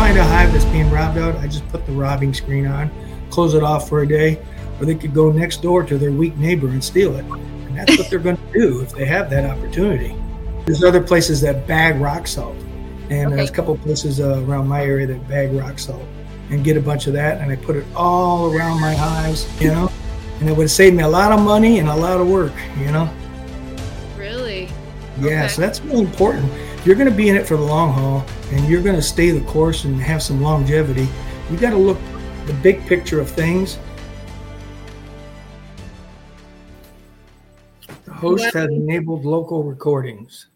find a hive that's being robbed out, I just put the robbing screen on, close it off for a day, or they could go next door to their weak neighbor and steal it. And that's what they're going to do if they have that opportunity. There's other places that bag rock salt, and Okay. there's a couple places uh, around my area that bag rock salt and get a bunch of that, and I put it all around my hives, you know, and it would save me a lot of money and a lot of work, you know. Really? Yeah, Okay. so that's really important. If you're going to be in it for the long haul and you're going to stay the course and have some longevity, you got to look the big picture of things. The host has enabled local recordings.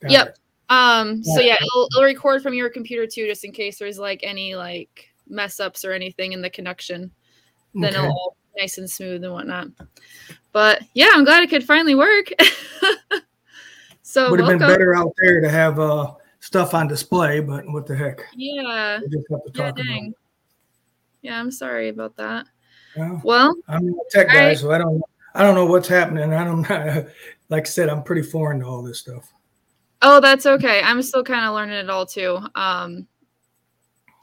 Got Yep. it. Um, so Yeah. it'll, it'll record from your computer too, just in case there's like any like mess ups or anything in the connection. Then Okay. it'll all be nice and smooth and whatnot. But yeah, I'm glad it could finally work. so Would have been better out there to have uh, stuff on display, but what the heck? Yeah. Just have to Yeah, dang. Yeah, I'm sorry about that. Well, Well, I'm a tech guy, so I don't I don't know what's happening. I don't like I said, I'm pretty foreign to all this stuff. oh, that's okay. I'm still kind of learning it all too. Um,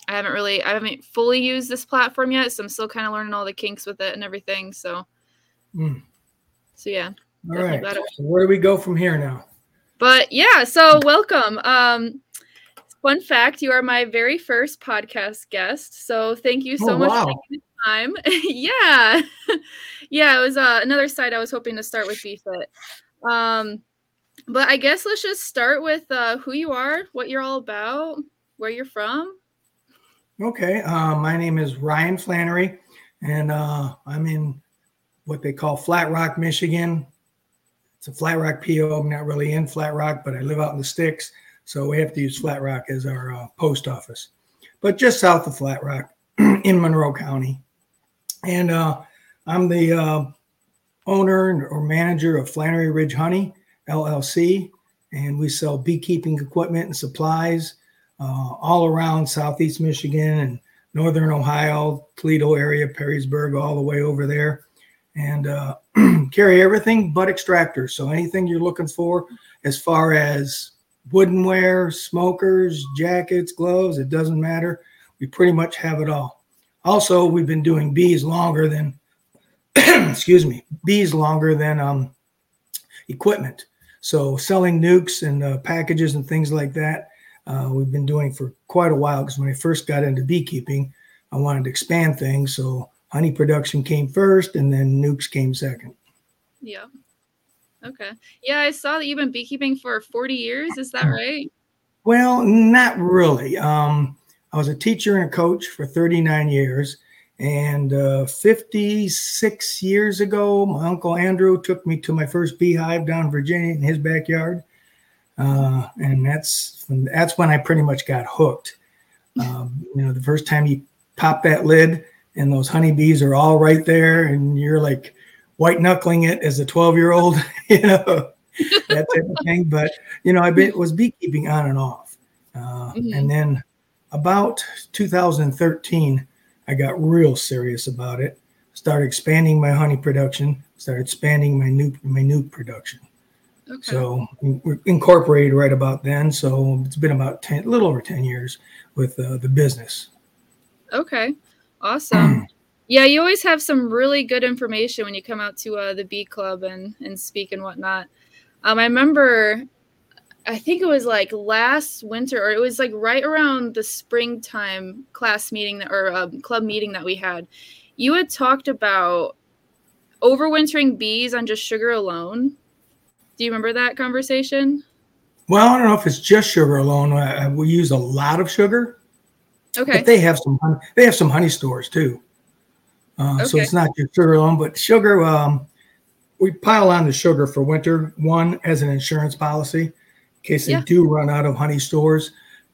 I haven't really, I haven't fully used this platform yet, so I'm still kind of learning all the kinks with it and everything. So, Mm. so yeah. All right. So where do we go from here now? But yeah, so welcome. Um, fun fact: you are my very first podcast guest. So thank you so Oh, much wow. for taking the time. yeah, yeah. It was uh, another site I was hoping to start with Beefit. Um, but I guess let's just start with uh, who you are, what you're all about, where you're from. Okay. Uh, my name is Ryan Flannery, and uh, I'm in what they call Flat Rock, Michigan. It's a Flat Rock PO. I'm not really in Flat Rock, but I live out in the sticks, so we have to use Flat Rock as our uh, post office. But just south of Flat Rock, in Monroe County, and uh, I'm the uh, owner or manager of Flannery Ridge Honey LLC, and we sell beekeeping equipment and supplies uh, all around southeast Michigan and northern Ohio, Toledo area, Perrysburg, all the way over there, and uh, carry everything but extractors. So anything you're looking for as far as woodenware, smokers, jackets, gloves, it doesn't matter. We pretty much have it all. Also, we've been doing bees longer than, excuse me, bees longer than um, equipment. So selling nucs and uh, packages and things like that, uh, we've been doing for quite a while. Because when I first got into beekeeping, I wanted to expand things. So honey production came first, and then nucs came second. Yeah. Okay. Yeah, I saw that you've been beekeeping for 40 years. Is that right? Well, not really. Um, I was a teacher and a coach for 39 years. And uh, 56 years ago, my uncle Andrew took me to my first beehive down in Virginia in his backyard. Uh, and that's that's when I pretty much got hooked. Um, you know, the first time you pop that lid and those honeybees are all right there, and you're like white knuckling it as a 12 year old, you know, that type of thing. But you know, I was beekeeping on and off, uh, Mhm. and then about 2013, I got real serious about it. Started expanding my honey production. Started expanding my new my nuc production. Okay. So we're incorporated right about then. So it's been about 10, a little over 10 years with uh, the business. Okay. Awesome. yeah, you always have some really good information when you come out to uh, the bee club and and speak and whatnot. Um, I remember, I think it was like last winter, or it was like right around the springtime class meeting that, or um, club meeting that we had. You had talked about overwintering bees on just sugar alone. Do you remember that conversation? Well, I don't know if it's just sugar alone. Uh, we use a lot of sugar, Okay. but they have some honey, they have some honey stores too. Uh, So it's not just sugar alone, but sugar. Um, we pile on the sugar for winter one as an insurance policy in case they Yeah. do run out of honey stores.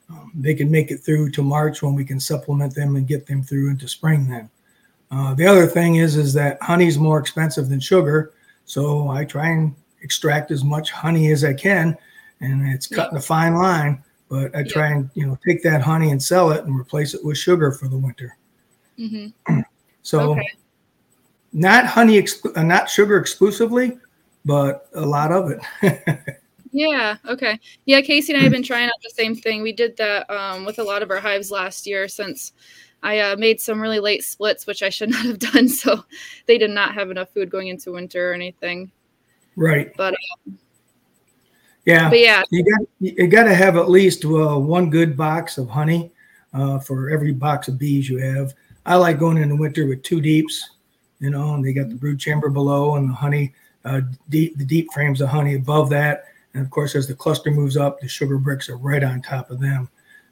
Um, they can make it through to March when we can supplement them and get them through into spring. Then uh, the other thing is is that honey is more expensive than sugar, so I try and extract as much honey as I can, and it's cutting a fine line. But I try and you know take that honey and sell it and replace it with sugar for the winter. hmm So Okay. not honey, not sugar exclusively, but a lot of it. Yeah. Okay. Yeah. Casey and I have been trying out the same thing. We did that um, with a lot of our hives last year since I uh, made some really late splits, which I should not have done. So they did not have enough food going into winter or anything. Right. But um, yeah, but yeah, you got you got to have at least uh, one good box of honey uh, for every box of bees you have. I like going in the winter with two deeps, you know, and they got the brood chamber below and the honey, uh, deep the deep frames of honey above that, and of course as the cluster moves up, the sugar bricks are right on top of them.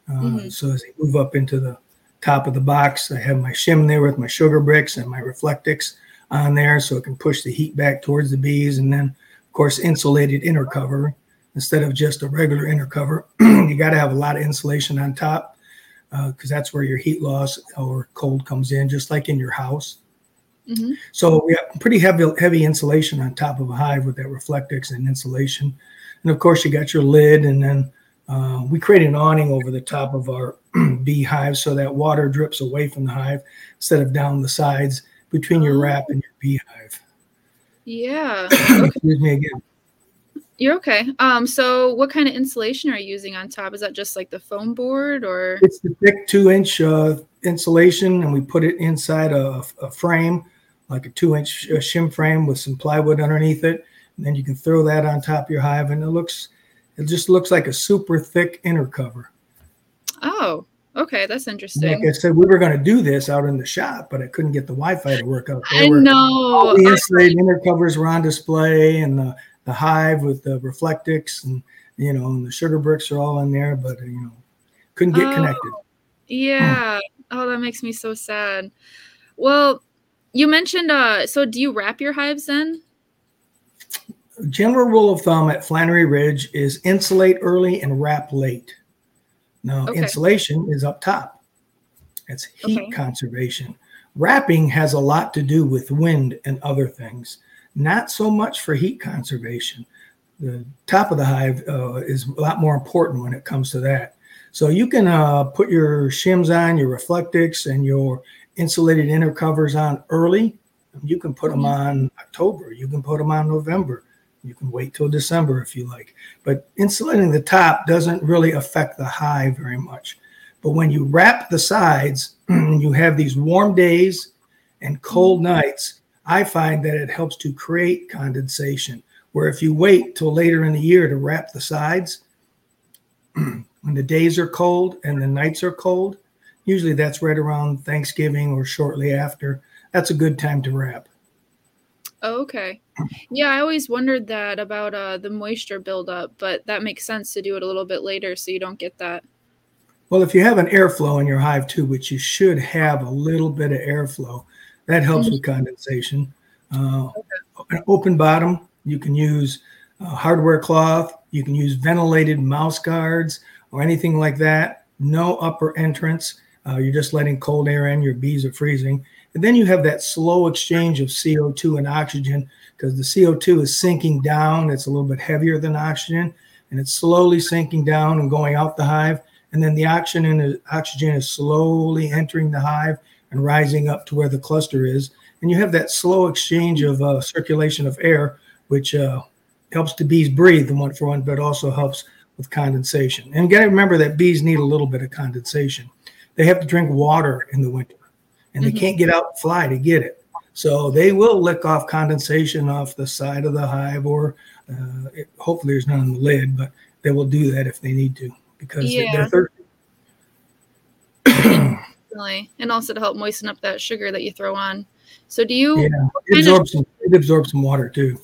Uh, mm-hmm. So as they move up into the top of the box, I have my shim there with my sugar bricks and my reflectix on there, so it can push the heat back towards the bees, and then of course insulated inner cover instead of just a regular inner cover. you got to have a lot of insulation on top because uh, that's where your heat loss or cold comes in, just like in your house. Mm-hmm. So we have pretty heavy heavy insulation on top of a hive with that reflectix and insulation, and of course you got your lid, and then uh, we create an awning over the top of our beehive so that water drips away from the hive instead of down the sides between your wrap and your beehive. Yeah. Excuse me again. You're okay. Um, so what kind of insulation are you using on top? Is that just like the foam board or? It's the thick two inch uh, insulation, and we put it inside a, a frame, like a two inch uh, shim frame with some plywood underneath it. And then you can throw that on top of your hive, and it looks, it just looks like a super thick inner cover. Oh, okay, that's interesting. Like I said, we were going to do this out in the shop, but I couldn't get the Wi-Fi to work out. They I know. All the insulated inner covers were on display, and the the hive with the reflectix and you know and the sugar bricks are all in there but you know couldn't get oh, connected. Yeah. Oh that makes me so sad. Well you mentioned uh so do you wrap your hives then? General rule of thumb at flannery ridge is insulate early and wrap late. Now okay. insulation is up top. It's heat okay. conservation. Wrapping has a lot to do with wind and other things not so much for heat conservation. The top of the hive uh, is a lot more important when it comes to that. So you can uh, put your shims on, your reflectix, and your insulated inner covers on early. You can put them mm-hmm. on October. You can put them on November. You can wait till December if you like. But insulating the top doesn't really affect the hive very much. But when you wrap the sides, you have these warm days and cold mm-hmm. nights, I find that it helps to create condensation. Where if you wait till later in the year to wrap the sides, when the days are cold and the nights are cold, usually that's right around Thanksgiving or shortly after. That's a good time to wrap. Oh, okay. Yeah, I always wondered that about uh, the moisture buildup, but that makes sense to do it a little bit later so you don't get that. Well, if you have an airflow in your hive too, which you should have a little bit of airflow, that helps mm-hmm. with condensation. Uh, okay. An open bottom, you can use uh, hardware cloth, you can use ventilated mouse guards or anything like that. No upper entrance. Uh, you're just letting cold air in, your bees are freezing. And then you have that slow exchange of CO2 and oxygen because the CO2 is sinking down. It's a little bit heavier than oxygen and it's slowly sinking down and going out the hive. And then the oxygen is, oxygen is slowly entering the hive and rising up to where the cluster is. And you have that slow exchange of uh, circulation of air, which uh, helps the bees breathe, the one for one, but also helps with condensation. And you got to remember that bees need a little bit of condensation. They have to drink water in the winter, and mm-hmm. they can't get out and fly to get it. So they will lick off condensation off the side of the hive, or uh, it, hopefully there's none on the lid, but they will do that if they need to because yeah. they're thirsty. definitely, and also to help moisten up that sugar that you throw on. So do you? Yeah, it absorbs of, some. It absorbs some water too.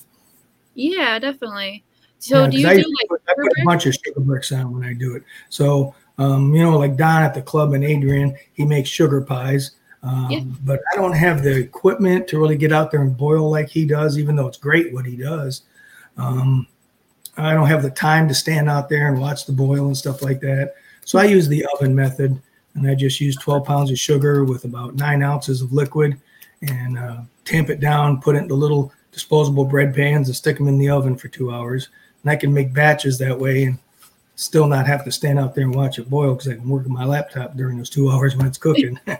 Yeah, definitely. So yeah, do you I do like? Put, I put a bunch of sugar bricks on when I do it. So um, you know, like Don at the club and Adrian, he makes sugar pies. Um, yeah. But I don't have the equipment to really get out there and boil like he does, even though it's great what he does. Um, I don't have the time to stand out there and watch the boil and stuff like that. So I use the oven method and I just use 12 pounds of sugar with about nine ounces of liquid and uh, tamp it down, put it in the little disposable bread pans and stick them in the oven for two hours. And I can make batches that way and still not have to stand out there and watch it boil because I can work on my laptop during those two hours when it's cooking. yeah.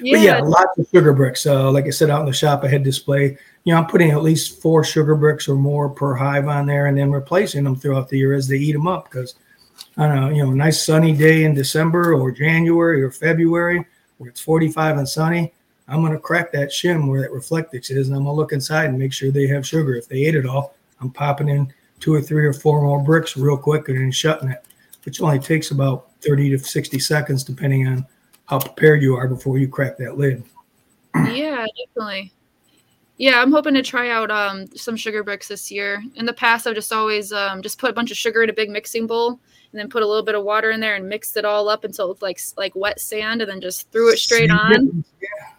But yeah, lots of sugar bricks. Uh, like I said, out in the shop, I had display. You know, I'm putting at least four sugar bricks or more per hive on there, and then replacing them throughout the year as they eat them up. Because Don't know, you know, a nice sunny day in December or January or February where it's 45 and sunny, I'm to crack that shim where that Reflectix is, and I'm to look inside and make sure they have sugar. If they ate it all, I'm popping in two or three or four more bricks real quick and then shutting it, which only takes about 30 to 60 seconds, depending on how prepared you are before you crack that lid. Yeah, definitely. Yeah, I'm hoping to try out um, some sugar bricks this year. In the past, I've just always um, just put a bunch of sugar in a big mixing bowl and then put a little bit of water in there and mixed it all up until it looked like like wet sand, and then just threw it straight same on.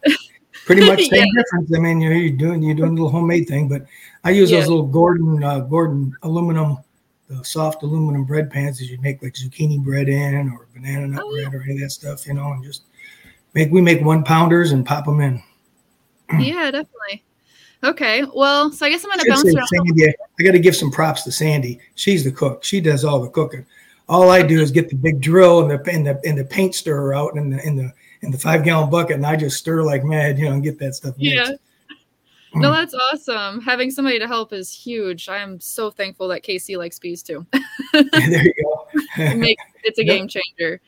Yeah. Pretty much same yeah. difference. I mean, you're, you're, doing you're doing a little homemade thing, but I use yeah. those little Gordon uh, Gordon aluminum, the soft aluminum bread pans that you make like zucchini bread in or banana nut oh, bread or any of that stuff, you know, and just make we make one pounders and pop them in. yeah, definitely. Okay, well, so I guess I'm going to bounce around. Sandy, I got to give some props to Sandy. She's the cook. She does all the cooking. All I do is get the big drill and the and the and the paint stirrer out in the in the in the five gallon bucket, and I just stir like mad, you know, and get that stuff. Mixed. Yeah. No, that's awesome. Having somebody to help is huge. I am so thankful that Casey likes bees too. there you go. it makes, it's a game changer.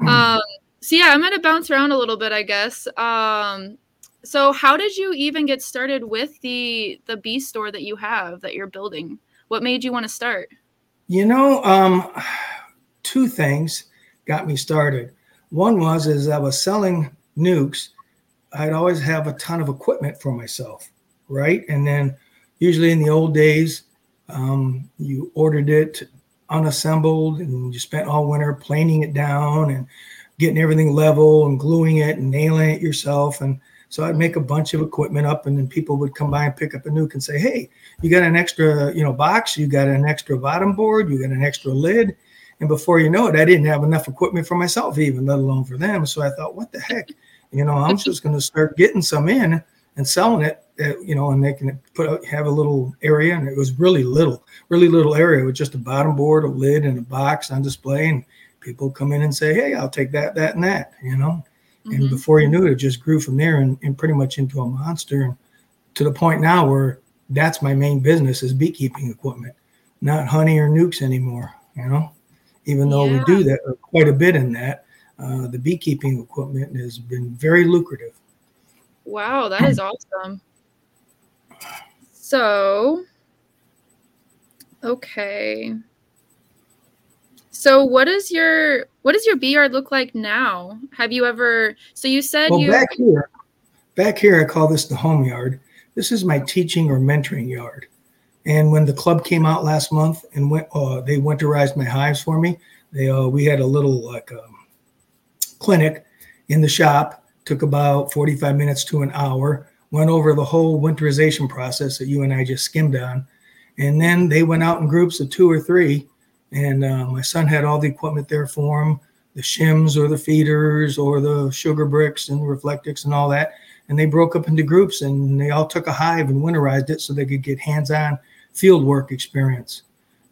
Mm. Um, so yeah, I'm gonna bounce around a little bit, I guess. Um, so how did you even get started with the the bee store that you have that you're building? What made you want to start? You know, um, two things got me started. One was is I was selling nucs. I'd always have a ton of equipment for myself, right? And then usually in the old days, um, you ordered it unassembled and you spent all winter planing it down and getting everything level and gluing it and nailing it yourself. And so I'd make a bunch of equipment up, and then people would come by and pick up a nuc and say, "Hey, you got an extra, you know, box? You got an extra bottom board? You got an extra lid?" And before you know it, I didn't have enough equipment for myself, even let alone for them. So I thought, "What the heck? You know, I'm just going to start getting some in and selling it. Uh, you know, and they can put out, have a little area, and it was really little, really little area with just a bottom board, a lid, and a box on display, and people come in and say, "Hey, I'll take that, that, and that." You know, Mm-hmm. And before you knew it, it just grew from there and, and pretty much into a monster. And to the point now where that's my main business is beekeeping equipment, not honey or nucs anymore. You know, even though yeah. we do that uh, quite a bit in that, uh, the beekeeping equipment has been very lucrative. Wow, that is awesome. So, okay. So what is your what does your bee yard look like now? Have you ever so you said well, you back here back here I call this the home yard. This is my teaching or mentoring yard. And when the club came out last month and went uh, they winterized my hives for me, they uh, we had a little like um, clinic in the shop, took about 45 minutes to an hour, went over the whole winterization process that you and I just skimmed on. And then they went out in groups of two or three and uh, my son had all the equipment there for him the shims or the feeders or the sugar bricks and reflectix and all that. And they broke up into groups and they all took a hive and winterized it so they could get hands-on field work experience.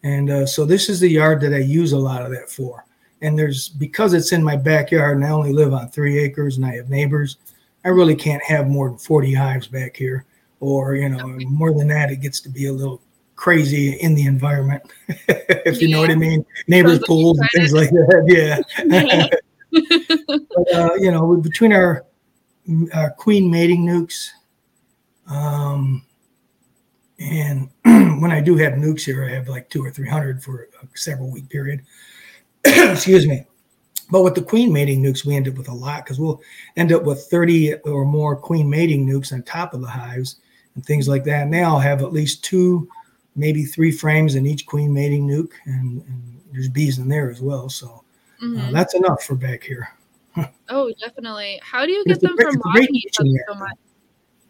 And uh, so this is the yard that i use a lot of that for. And there's because it's in my backyard and i only live on three acres and i have neighbors i really can't have more than 40 hives back here. Or you know more than that it gets to be a little crazy in the environment, if you yeah. know what I mean. Neighbors' pools and things like that. Yeah. but, uh, you know, between our, our queen mating nucs, um, and when I do have nucs here, I have like two or three hundred for a several week period. Excuse me. But with the queen mating nucs, we end up with a lot because we'll end up with 30 or more queen mating nucs on top of the hives and things like that. And they all have at least two maybe three frames in each queen mating nuc, and, and there's bees in there as well. So uh, mm-hmm. uh, that's enough for back here. oh, definitely. How do you get them from robbing each other so much?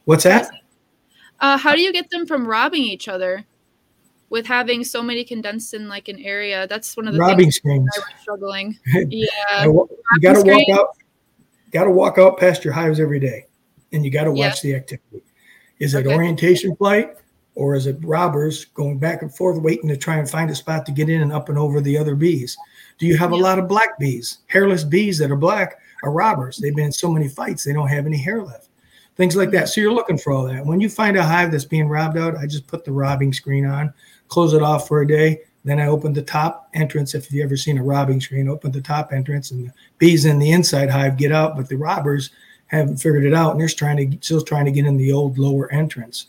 What's that? Uh, how do you get them from robbing each other? With having so many condensed in like an area, that's one of the robbing screens. I was struggling. Yeah, you got to walk out. Got to walk out past your hives every day, and you got to watch yeah. the activity. Is it okay. orientation flight? Or is it robbers going back and forth waiting to try and find a spot to get in and up and over the other bees? Do you have yeah. a lot of black bees? Hairless bees that are black are robbers. They've been in so many fights, they don't have any hair left. Things like that. So you're looking for all that. When you find a hive that's being robbed out, I just put the robbing screen on, close it off for a day. Then I open the top entrance. If you've ever seen a robbing screen, open the top entrance and the bees in the inside hive get out, but the robbers haven't figured it out and they're trying to still trying to get in the old lower entrance.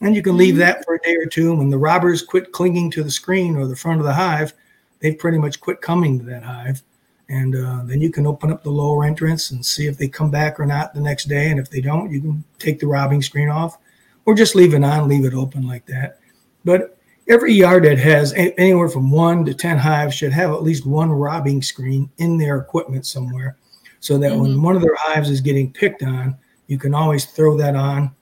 And you can leave mm-hmm. that for a day or two. When the robbers quit clinging to the screen or the front of the hive, they've pretty much quit coming to that hive. And uh, then you can open up the lower entrance and see if they come back or not the next day. And if they don't, you can take the robbing screen off or just leave it on, leave it open like that. But every yard that has anywhere from one to 10 hives should have at least one robbing screen in their equipment somewhere so that mm-hmm. when one of their hives is getting picked on, you can always throw that on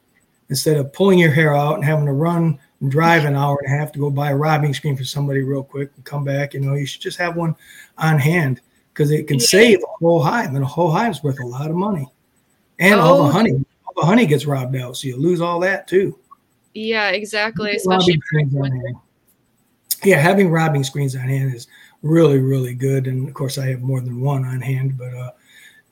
instead of pulling your hair out and having to run and drive an hour and a half to go buy a robbing screen for somebody real quick and come back. You know, you should just have one on hand because it can yeah. save a whole hive, and a whole hive is worth a lot of money. And oh. all the oh. honey, all the honey gets robbed out, so you lose all that too. Yeah, exactly. Especially yeah, having robbing screens on hand is really, really good. And of course, I have more than one on hand, but uh,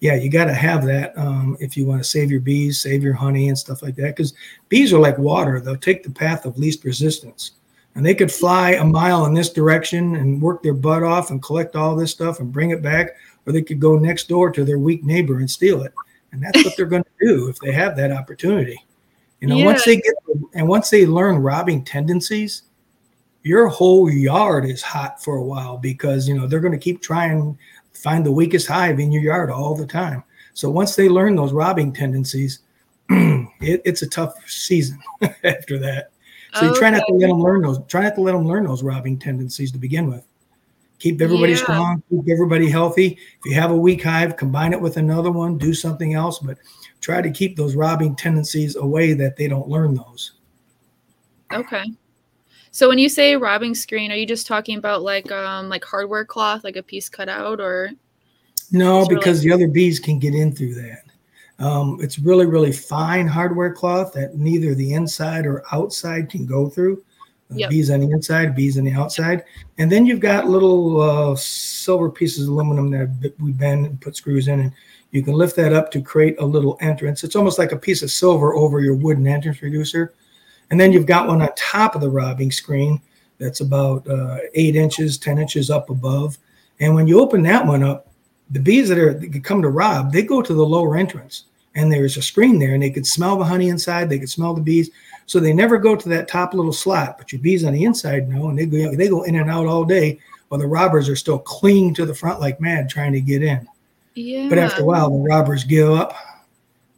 yeah, you got to have that um, if you want to save your bees, save your honey, and stuff like that. Because bees are like water; they'll take the path of least resistance, and they could fly a mile in this direction and work their butt off and collect all this stuff and bring it back, or they could go next door to their weak neighbor and steal it. And that's what they're going to do if they have that opportunity. You know, yeah. once they get and once they learn robbing tendencies, your whole yard is hot for a while because you know they're going to keep trying find the weakest hive in your yard all the time. So once they learn those robbing tendencies, it, it's a tough season after that. So you try not to let them learn those. Try not to let them learn those robbing tendencies to begin with. Keep everybody yeah. strong. Keep everybody healthy. If you have a weak hive, combine it with another one. Do something else, but try to keep those robbing tendencies away that they don't learn those. Okay. So when you say robbing screen, are you just talking about like um like hardware cloth, like a piece cut out, or? No, because the other bees can get in through that. Um, it's really really fine hardware cloth that neither the inside or outside can go through. Uh, yep. Bees on the inside, bees on the outside, and then you've got little uh, silver pieces of aluminum that we bend and put screws in, and you can lift that up to create a little entrance. It's almost like a piece of silver over your wooden entrance reducer and then you've got one on top of the robbing screen that's about uh, eight inches, 10 inches up above. And when you open that one up, the bees that are that come to rob, they go to the lower entrance. And there's a screen there, and they can smell the honey inside. They can smell the bees, so they never go to that top little slot. But your bees on the inside know, and they go they go in and out all day, while the robbers are still clinging to the front like mad, trying to get in. Yeah. But after a while, the robbers give up,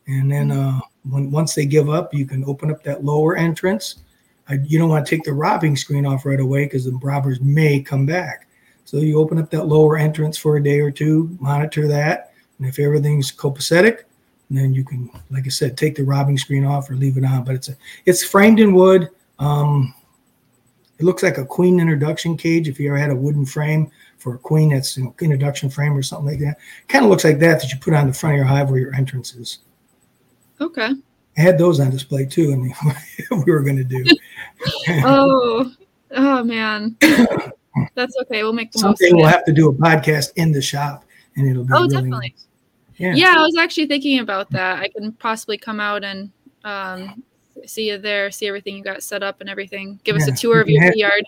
and then uh, when once they give up, you can open up that lower entrance. I, you don't want to take the robbing screen off right away because the robbers may come back. So you open up that lower entrance for a day or two, monitor that, and if everything's copacetic, then you can, like I said, take the robbing screen off or leave it on. But it's a, it's framed in wood. Um, it looks like a queen introduction cage. If you ever had a wooden frame for a queen, that's an introduction frame or something like that. Kind of looks like that that you put on the front of your hive where your entrance is. Okay. I had those on display too, and we were going to do. oh, oh man, that's okay. We'll make the someday we'll have to do a podcast in the shop, and it'll be. Oh, really definitely. Nice. Yeah. yeah, I was actually thinking about that. I can possibly come out and um, see you there, see everything you got set up and everything. Give yeah. us a tour of your have, yard.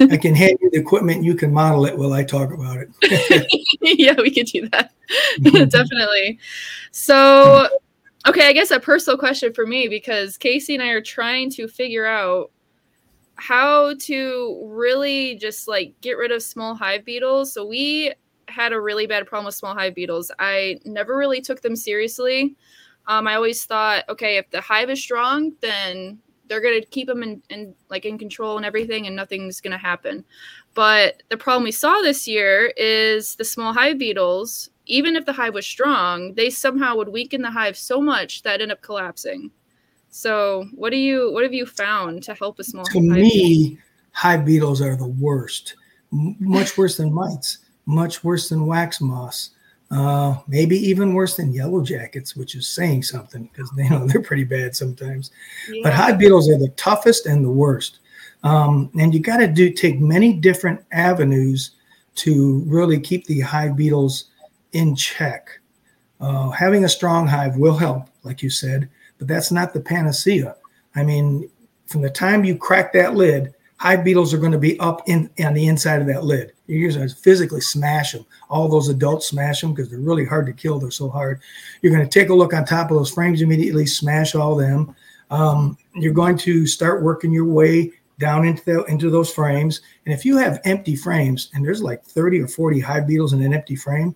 I can hand you the equipment. You can model it while I talk about it. yeah, we could do that. Definitely. So Okay, I guess a personal question for me because Casey and I are trying to figure out how to really just like get rid of small hive beetles. So we had a really bad problem with small hive beetles. I never really took them seriously. Um, I always thought, okay, if the hive is strong, then they're gonna keep them in, in like in control and everything, and nothing's gonna happen. But the problem we saw this year is the small hive beetles even if the hive was strong, they somehow would weaken the hive so much that end up collapsing. So, what do you what have you found to help a small? To me, hive beetles are the worst, M- much worse than mites, much worse than wax moths. Uh, maybe even worse than yellow jackets, which is saying something because you know they're pretty bad sometimes. Yeah. But hive beetles are the toughest and the worst. Um, and you got to do take many different avenues to really keep the hive beetles in check. Uh, having a strong hive will help, like you said, but that's not the panacea. I mean, from the time you crack that lid, hive beetles are going to be up in on the inside of that lid. You're going to physically smash them. All those adults smash them because they're really hard to kill. They're so hard. You're going to take a look on top of those frames immediately, smash all them. Um, you're going to start working your way down into the, into those frames. And if you have empty frames, and there's like 30 or 40 hive beetles in an empty frame,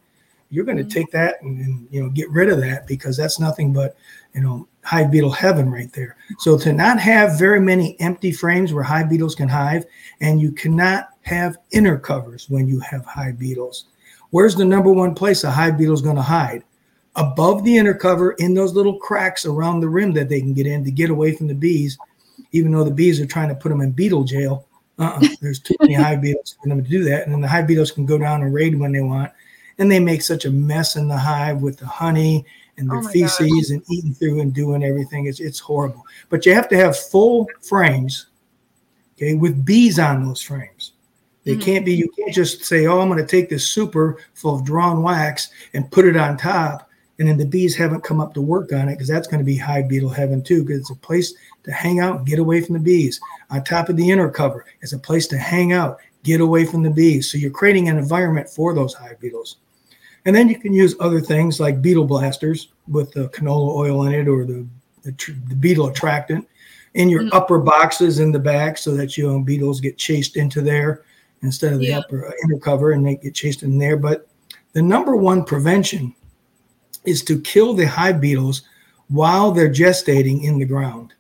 you're going to mm-hmm. take that and, and, you know get rid of that because that's nothing but you know hive beetle heaven right there. So to not have very many empty frames where hive beetles can hive, and you cannot have inner covers when you have hive beetles. Where's the number one place a hive beetle is going to hide? Above the inner cover in those little cracks around the rim that they can get in to get away from the bees, even though the bees are trying to put them in beetle jail. Uh-uh. There's too many hive beetles for them to do that. And then the hive beetles can go down and raid when they want. And they make such a mess in the hive with the honey and their oh feces and eating through and doing everything. It's, it's horrible. But you have to have full frames, okay, with bees on those frames. They mm-hmm. can't be, you can't just say, oh, I'm going to take this super full of drawn wax and put it on top. And then the bees haven't come up to work on it because that's going to be hive beetle heaven too, because it's a place to hang out and get away from the bees. On top of the inner cover, it's a place to hang out, get away from the bees. So you're creating an environment for those hive beetles. And then you can use other things like beetle blasters with the canola oil in it or the, the, the beetle attractant in your mm-hmm. upper boxes in the back so that you know beetles get chased into there instead of the yeah. upper uh, inner cover and they get chased in there. But the number one prevention is to kill the hive beetles while they're gestating in the ground.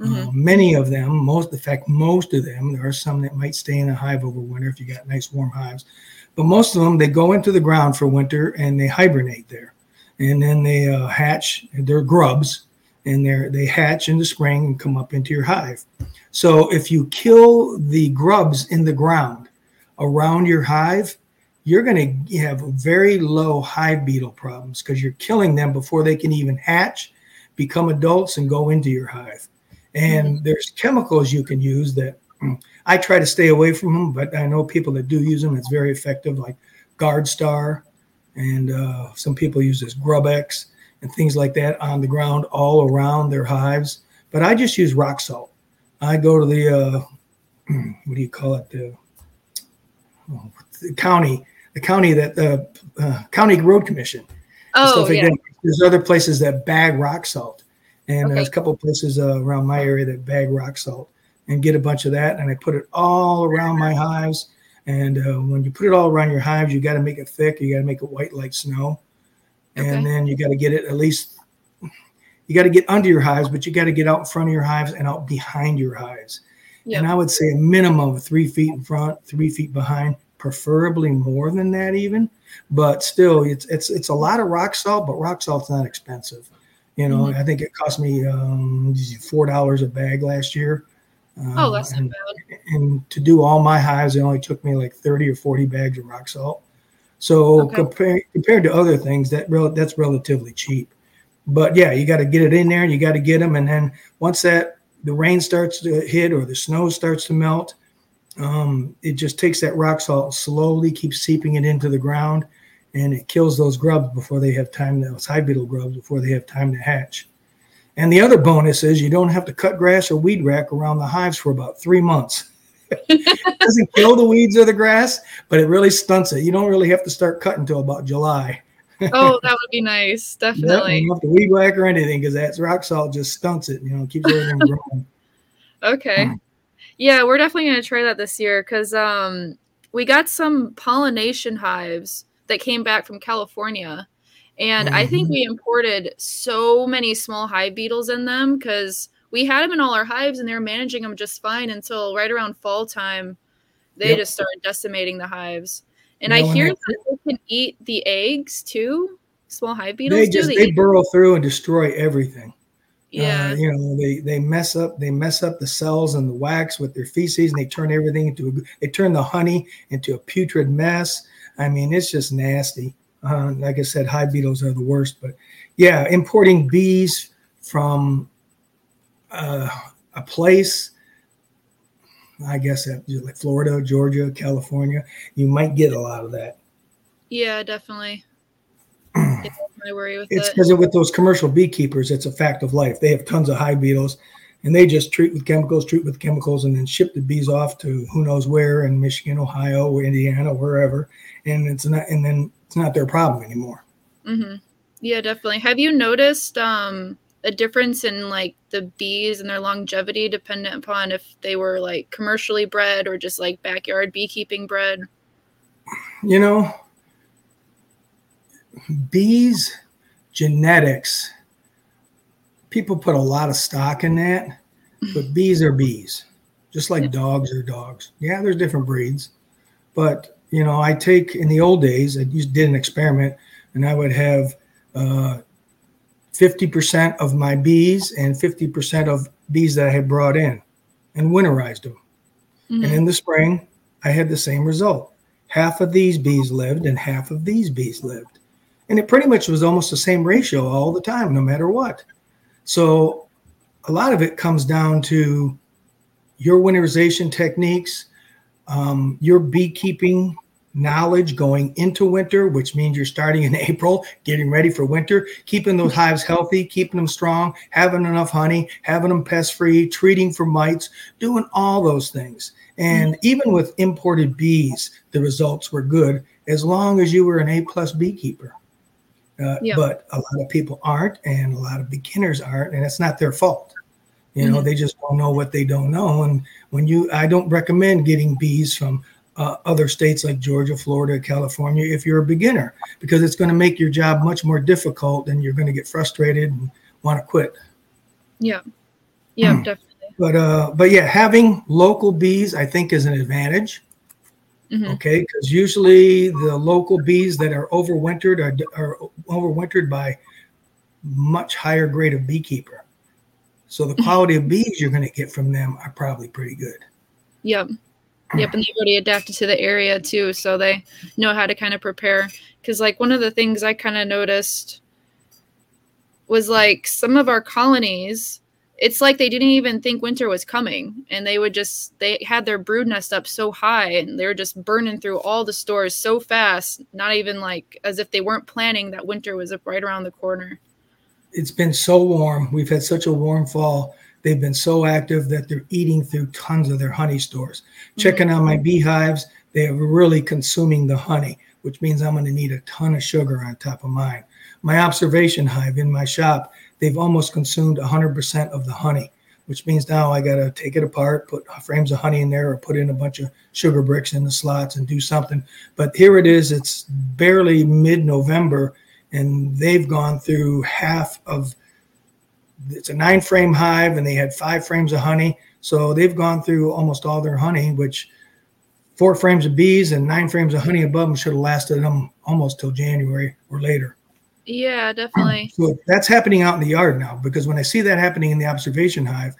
Mm-hmm. Uh, many of them, most in fact, most of them, there are some that might stay in a hive over winter if you got nice warm hives, but most of them they go into the ground for winter and they hibernate there, and then they uh, hatch. They're grubs, and they they hatch in the spring and come up into your hive. So if you kill the grubs in the ground around your hive, you're going to have very low hive beetle problems because you're killing them before they can even hatch, become adults, and go into your hive. And mm-hmm. there's chemicals you can use that I try to stay away from them, but I know people that do use them. It's very effective, like GuardStar, and uh, some people use this GrubEx and things like that on the ground all around their hives. But I just use rock salt. I go to the uh, what do you call it? The, oh, the county, the county that the uh, county road commission. Oh, yeah. There's other places that bag rock salt, and okay. there's a couple of places uh, around my area that bag rock salt and get a bunch of that. And I put it all around my hives. And uh, when you put it all around your hives, you got to make it thick. You got to make it white like snow. Okay. And then you got to get it at least, you got to get under your hives, but you got to get out in front of your hives and out behind your hives. Yep. And I would say a minimum of three feet in front, three feet behind, preferably more than that even. But still, it's it's it's a lot of rock salt, but rock salt's not expensive. You know, mm-hmm. I think it cost me um, four dollars a bag last year oh, that's and, not bad. And to do all my hives, it only took me like 30 or 40 bags of rock salt. So okay. compared compared to other things, that rel- that's relatively cheap. But yeah, you got to get it in there, and you got to get them. And then once that the rain starts to hit or the snow starts to melt, um, it just takes that rock salt slowly, keeps seeping it into the ground, and it kills those grubs before they have time. Those hive beetle grubs before they have time to hatch. And the other bonus is you don't have to cut grass or weed whack around the hives for about three months. it doesn't kill the weeds or the grass, but it really stunts it. You don't really have to start cutting until about July. oh, that would be nice. Definitely. you don't have to weed whack or anything because that rock salt just stunts it. You know, keeps everything growing. okay. Yeah, we're definitely going to try that this year because um, we got some pollination hives that came back from California and mm-hmm. I think mm-hmm. we imported so many small hive beetles in them because we had them in all our hives and they were managing them just fine until right around fall time. They yep. just started decimating the hives. And I hear that they can eat the eggs too. Small hive beetles they just, do. They, they burrow through and destroy everything. Uh, yeah, uh, you know they they mess up they mess up the cells and the wax with their feces and they turn everything into a, they turn the honey into a putrid mess. I mean it's just nasty. Uh, like I said, hive beetles are the worst. But yeah, importing bees from uh, a place, I guess like Florida, Georgia, California, you might get a lot of that. Yeah, definitely. it's my worry with it's because with those commercial beekeepers, it's a fact of life. They have tons of hive beetles and they just treat with chemicals, treat with chemicals, and then ship the bees off to who knows where in Michigan, Ohio, Indiana, wherever. And it's not, and then it's not their problem anymore. Mm-hmm. Yeah, definitely. Have you noticed um, a difference in like the bees and their longevity dependent upon if they were like commercially bred or just like backyard beekeeping bred? You know, bees genetics people put a lot of stock in that, but bees are bees, just like dogs are dogs. Yeah, there's different breeds, but you know, I take in the old days, I just did an experiment, and I would have uh, 50% of my bees and 50% of bees that I had brought in, and winterized them. Mm-hmm. And in the spring, I had the same result. Half of these bees lived, and half of these bees lived, and it pretty much was almost the same ratio all the time, no matter what. So a lot of it comes down to your winterization techniques, um, your beekeeping knowledge going into winter, which means you're starting in April, getting ready for winter, keeping those hives healthy, keeping them strong, having enough honey, having them pest free, treating for mites, doing all those things. And even with imported bees, the results were good as long as you were an A plus beekeeper. Uh, But a lot of people aren't, and a lot of beginners aren't, and it's not their fault. You know, mm-hmm. they just don't know what they don't know. And when you, I don't recommend getting bees from uh, other states like Georgia, Florida, California if you're a beginner, because it's going to make your job much more difficult, and you're going to get frustrated and want to quit. Yeah, yeah, mm. definitely. But uh, but yeah, having local bees, I think, is an advantage. Mm-hmm. Okay, because usually the local bees that are overwintered are, are overwintered by much higher grade of beekeeper. So the quality of bees you're going to get from them are probably pretty good. Yep. Yep, and they've already adapted to the area too, so they know how to kind of prepare. Because like one of the things I kind of noticed was like some of our colonies it's like they didn't even think winter was coming and they would just they had their brood nest up so high and they were just burning through all the stores so fast not even like as if they weren't planning that winter was right around the corner. It's been so warm. We've had such a warm fall they've been so active that they're eating through tons of their honey stores mm-hmm. checking on my beehives they are really consuming the honey which means i'm going to need a ton of sugar on top of mine my observation hive in my shop they've almost consumed 100% of the honey, which means now I got to take it apart, put frames of honey in there, or put in a bunch of sugar bricks in the slots and do something. But here it is, it's barely mid November, and they've gone through half of it's a nine frame hive, and they had five frames of honey. So they've gone through almost all their honey, which four frames of bees and nine frames of honey above them should have lasted them almost till January or later. Yeah, definitely. So that's happening out in the yard now because when I see that happening in the observation hive,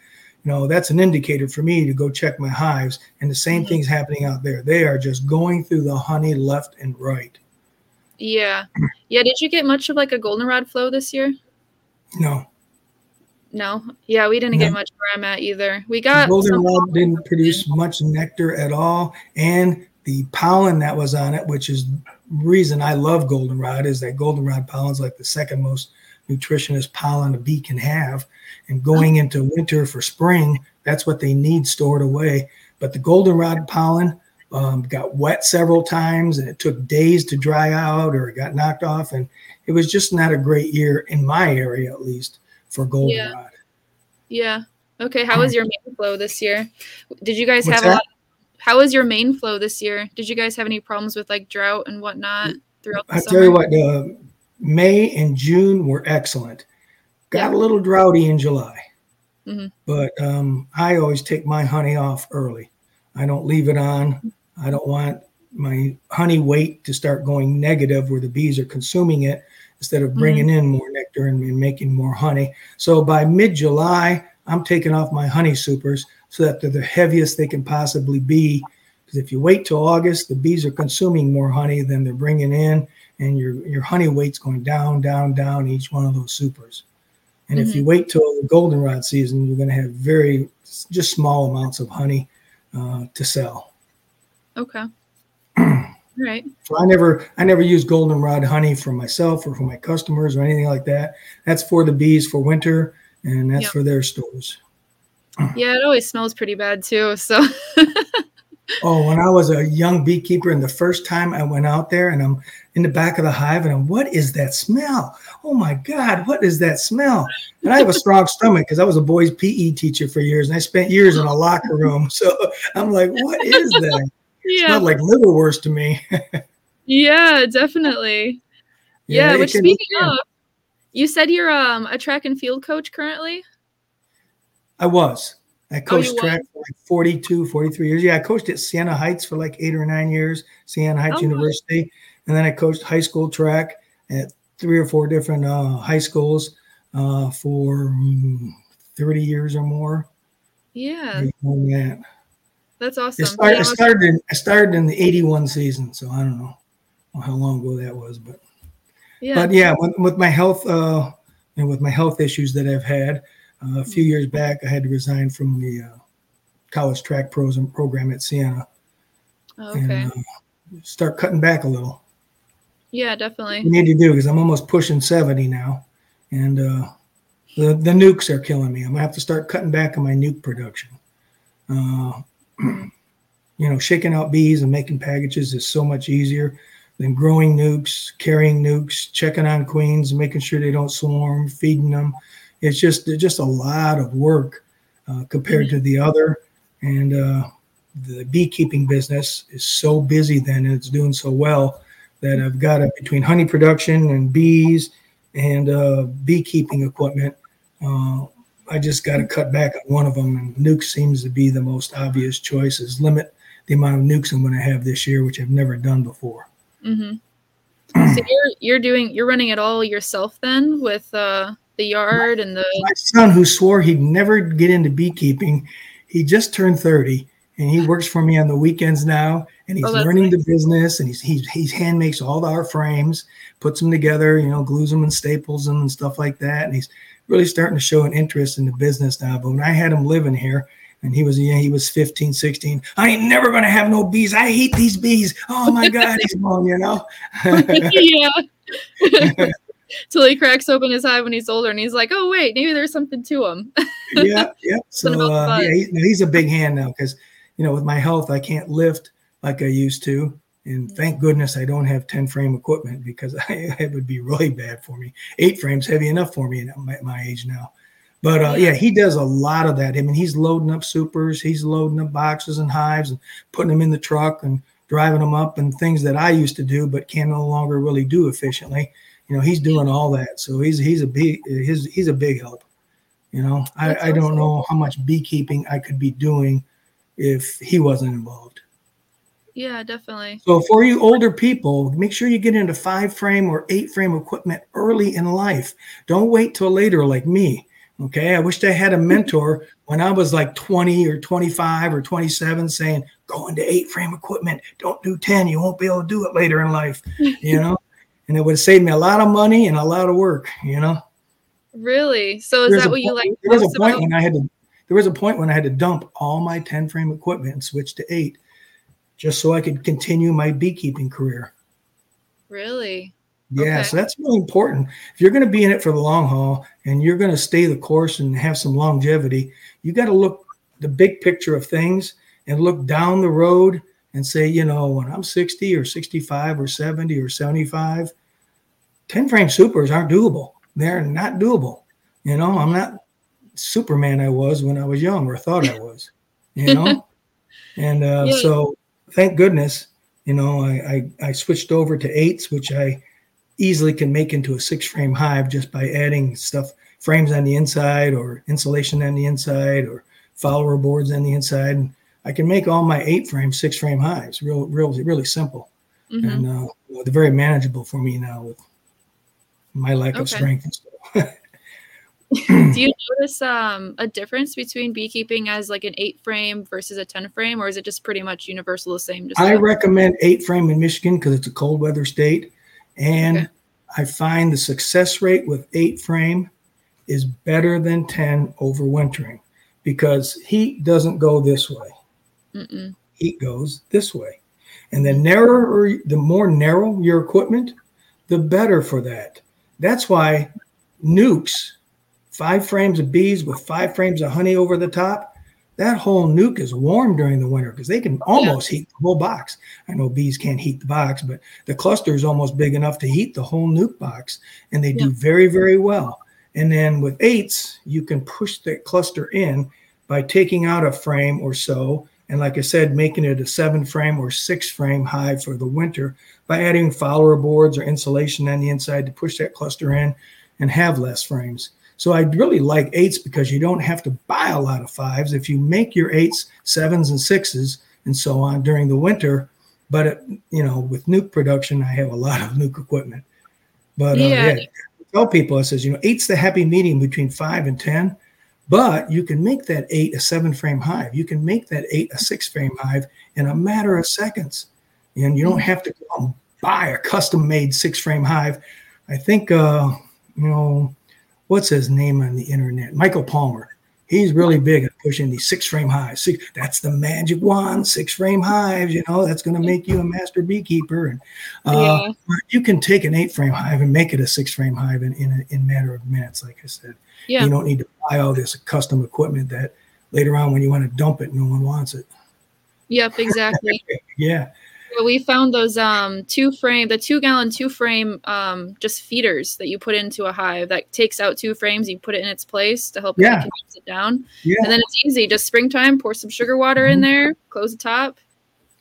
you know, that's an indicator for me to go check my hives. And the same mm-hmm. thing's happening out there. They are just going through the honey left and right. Yeah. Yeah. Did you get much of like a goldenrod flow this year? No. No. Yeah, we didn't no. get much where I'm at either. We got goldenrod didn't produce much nectar at all. And the pollen that was on it, which is reason I love goldenrod is that goldenrod pollen is like the second most nutritious pollen a bee can have. And going into winter for spring, that's what they need stored away. But the goldenrod pollen um, got wet several times and it took days to dry out or it got knocked off. And it was just not a great year in my area, at least, for goldenrod. Yeah. yeah. Okay. How was your main flow this year? Did you guys What's have that? a lot how was your main flow this year? Did you guys have any problems with like drought and whatnot throughout the I summer? tell you what, May and June were excellent. Got yeah. a little droughty in July, mm-hmm. but um, I always take my honey off early. I don't leave it on. I don't want my honey weight to start going negative where the bees are consuming it instead of bringing mm-hmm. in more nectar and, making more honey. So by mid July, I'm taking off my honey supers so that they're the heaviest they can possibly be. Because if you wait till August, the bees are consuming more honey than they're bringing in, and your your honey weight's going down, down, down each one of those supers. And Mm-hmm. if you wait till the goldenrod season, you're going to have very just small amounts of honey uh, to sell. Okay. Right. So I never I never use goldenrod honey for myself or for my customers or anything like that. That's for the bees for winter, and that's Yep. for their stores. Yeah, it always smells pretty bad too. So Oh, when I was a young beekeeper, and the first time I went out there, and I'm in the back of the hive, and I'm, what is that smell? Oh my God, what is that smell? And I have a strong stomach because I was a boys' PE teacher for years, and I spent years in a locker room. So I'm like, what is that? Yeah, smelled like liverwurst to me. yeah, definitely. Yeah. it which speaking yeah. of, you said you're um a track and field coach currently. I was. I coached Oh, track for like 42, 43 years. Yeah, I coached at Siena Heights for like eight or nine years, Siena Heights Oh. University. And then I coached high school track at three or four different uh, high schools uh, for mm, 30 years or more. Yeah, that. That's It awesome. started, Yeah, it started, in, I started in the 81 season, so I don't know how long ago that was. But yeah. but yeah, with, with my health uh, and with my health issues that I've had, uh, a few years back, I had to resign from the uh, college track pros and program at Siena okay. and uh, start cutting back a little. yeah, We definitely. need to do because I'm almost pushing 70 now, and uh, the the nucs are killing me. I'm gonna have to start cutting back on my nuc production. Uh, you know, shaking out bees and making packages is so much easier than growing nucs, carrying nucs, checking on queens, making sure they don't swarm, feeding them. It's just just a lot of work uh, compared to the other, and uh, the beekeeping business is so busy then and it's doing so well that I've got it between honey production and bees and uh, beekeeping equipment. I just got to cut back on one of them, and nuc seems to be the most obvious choice. Is limit the amount of nucs I'm going to have this year, which I've never done before. hmm So you're you're doing you're running it all yourself then with uh the yard and the My son, who swore he'd never get into beekeeping, he just turned 30 and he works for me on the weekends now. And he's Oh, learning the business and he's, he's, he's hand makes all the our frames, puts them together, you know, glues them and staples them and stuff like that. And he's really starting to show an interest in the business now. But when I had him living here, and he was yeah, he was 15, 16. I ain't never gonna have no bees. I hate these bees. Oh my God, he's going, you know. yeah. Till he cracks open his eye when he's older, and he's like, "Oh wait, maybe there's something to him." yeah, yeah. So uh, yeah, he, he's a big hand now because you know with my health I can't lift like I used to, and thank goodness I don't have ten frame equipment because I, it would be really bad for me. Eight frames heavy enough for me at my, my age now. But uh, Yeah. he does a lot of that. I mean, he's loading up supers, he's loading up boxes and hives, and putting them in the truck and driving them up, and things that I used to do but can no longer really do efficiently. You know, he's doing all that. So he's he's a big his he's a big help. You know, I, I don't know how much beekeeping I could be doing if he wasn't involved. Yeah, definitely. So for you older people, make sure you get into five frame or eight frame equipment early in life. Don't wait till later like me. Okay. I wished I had a mentor when I was like 20 or 25 or 27 saying, go into eight frame equipment. Don't do 10. You won't be able to do it later in life. You know? and it would have saved me a lot of money and a lot of work, you know. Really? So is There's that what you like There was a point about? when I had to. There was a point when I had to dump all my ten frame equipment and switch to eight, just so I could continue my beekeeping career. Really? Yeah, Okay. so that's really important. If you're going to be in it for the long haul and you're going to stay the course and have some longevity, you got to look the big picture of things and look down the road and say, you know, when I'm 60 or 65 or 70 or 75, 10 frame supers aren't doable. They're not doable. You know, I'm not Superman I was when I was young or thought I was, you know? and uh, Yeah. so thank goodness, you know, I, I, I switched over to eights, which I easily can make into a six frame hive just by adding stuff, frames on the inside or insulation on the inside or follower boards on the inside. And I can make all my eight frame, six frame hives real, real, really simple hmm and uh, they're very manageable for me now with my lack of Okay. strength. Do you notice um a difference between beekeeping as like an eight frame versus a ten frame, or is it just pretty much universal the same? Just I recommend eight frame in Michigan because it's a cold weather state, And Okay. I find the success rate with eight frame is better than 10 overwintering because heat doesn't go this way. Mm-mm. Heat goes this way. And the narrower, the more narrow your equipment, the better for that. That's why nucs, five frames of bees with five frames of honey over the top, that whole nuc is warm during the winter because they can almost heat the whole box. I know bees can't heat the box, but the cluster is almost big enough to heat the whole nuc box, and they do very, very well. And then with eights, you can push that cluster in by taking out a frame or so, and like I said, making it a seven frame or six frame hive for the winter by adding follower boards or insulation on the inside to push that cluster in and have less frames. So I really like eights because you don't have to buy a lot of fives. If you make your eights, sevens, and sixes, and so on during the winter, but it, you know, with nuc production, I have a lot of nuc equipment. But uh, Yeah. yeah, I tell people, I says, you know, eight's the happy medium between five and ten, but you can make that eight a seven frame hive. You can make that eight a six frame hive in a matter of seconds, and you don't have to go out and buy a custom made six frame hive. I think, uh, you know, what's his name on the internet? Michael Palmer. He's really big at pushing these six frame hives. Six, that's the magic wand, six frame hives. You know, that's going to make you a master beekeeper. And uh, yeah. you can take an eight frame hive and make it a six frame hive in, in a in a matter of minutes. Like I said, Yeah. you don't need to buy all this custom equipment that later on when you want to dump it, no one wants it. Yep. Exactly. Yeah, We found those um two frame the two gallon two frame um just feeders that you put into a hive that takes out two frames you put it in its place to help Yeah. it condense it down yeah. and then it's easy just springtime pour some sugar water Mm-hmm. in there close the top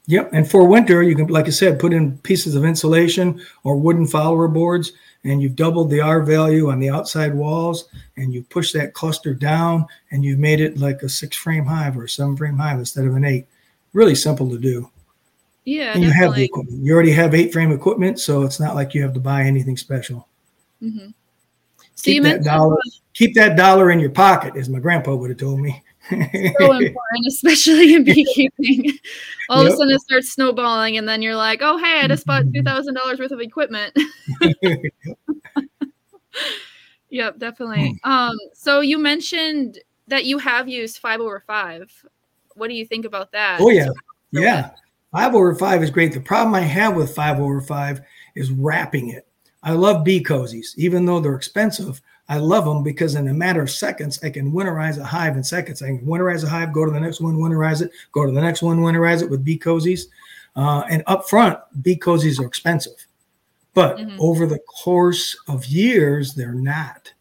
Yep. And for winter, you can, like I said, put in pieces of insulation or wooden follower boards, and you've doubled the R value on the outside walls, and you push that cluster down, and you've made it like a six frame hive or a seven frame hive instead of an eight. Really simple to do. Yeah you have the equipment. You already have eight frame equipment, so it's not like you have to buy anything special. hmm so Keep you that dollar, keep that dollar in your pocket, as my grandpa would have told me. so important especially in beekeeping all of a sudden it starts snowballing and then you're like oh hey i just bought two thousand dollars worth of equipment Yep, definitely. Hmm. Um, so you mentioned that you have used five over five. What do you think about that? Oh yeah, yeah. Five over five is great. The problem I have with five over five is wrapping it. I love bee cozies, even though they're expensive. I love them because in a matter of seconds, I can winterize a hive in seconds. I can winterize a hive, go to the next one, winterize it, go to the next one, winterize it with bee cozies. Uh, and up front, bee cozies are expensive, but Mhm. over the course of years, they're not.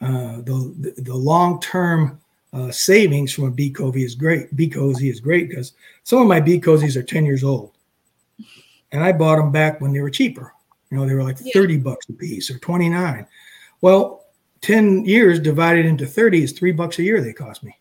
Uh, the the, the long term uh, savings from a bee cozy is great. Bee cozy is great because some of my bee cozies are 10 years old. And I bought them back when they were cheaper. You know, they were like Yeah. 30 bucks a piece or 29. Well, 10 years divided into 30 is three bucks a year they cost me.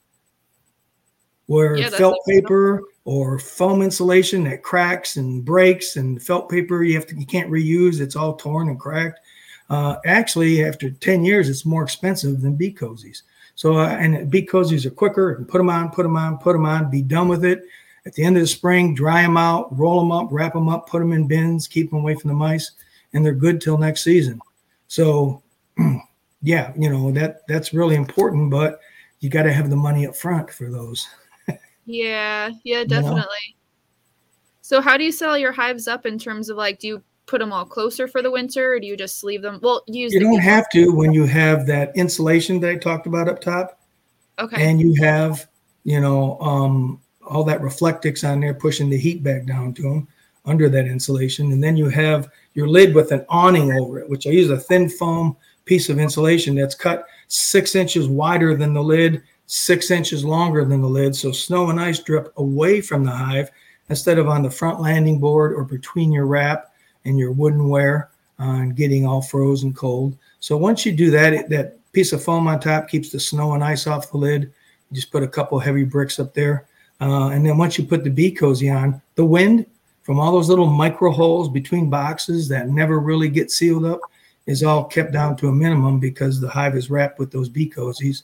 Where Yeah, felt paper or foam insulation that cracks and breaks and felt paper you have to you can't reuse, it's all torn and cracked. Uh, actually, after 10 years, it's more expensive than bee cozies. So, uh, and bee cozies are quicker and put them on, put them on, put them on, be done with it. At the end of the spring, dry them out, roll them up, wrap them up, put them in bins, keep them away from the mice, and they're good till next season. So, yeah, you know that that's really important, but you got to have the money up front for those. Yeah, yeah, know? definitely. So how do you sell your hives up in terms of like do you put them all closer for the winter or do you just leave them well use You don't have to when you have that insulation that I talked about up top. okay. And you have you know um, all that reflectix on there pushing the heat back down to them under that insulation. And then you have your lid with an awning over it which i use a thin foam piece of insulation that's cut six inches wider than the lid six inches longer than the lid. So snow and ice drip away from the hive instead of on the front landing board or between your wrap and your woodenware uh, and getting all frozen cold so once you do that it, that piece of foam on top keeps the snow and ice off the lid you just put a couple heavy bricks up there. Uh, and then once you put the bee cozy on, the wind from all those little micro holes between boxes that never really get sealed up is all kept down to a minimum because the hive is wrapped with those bee cozies.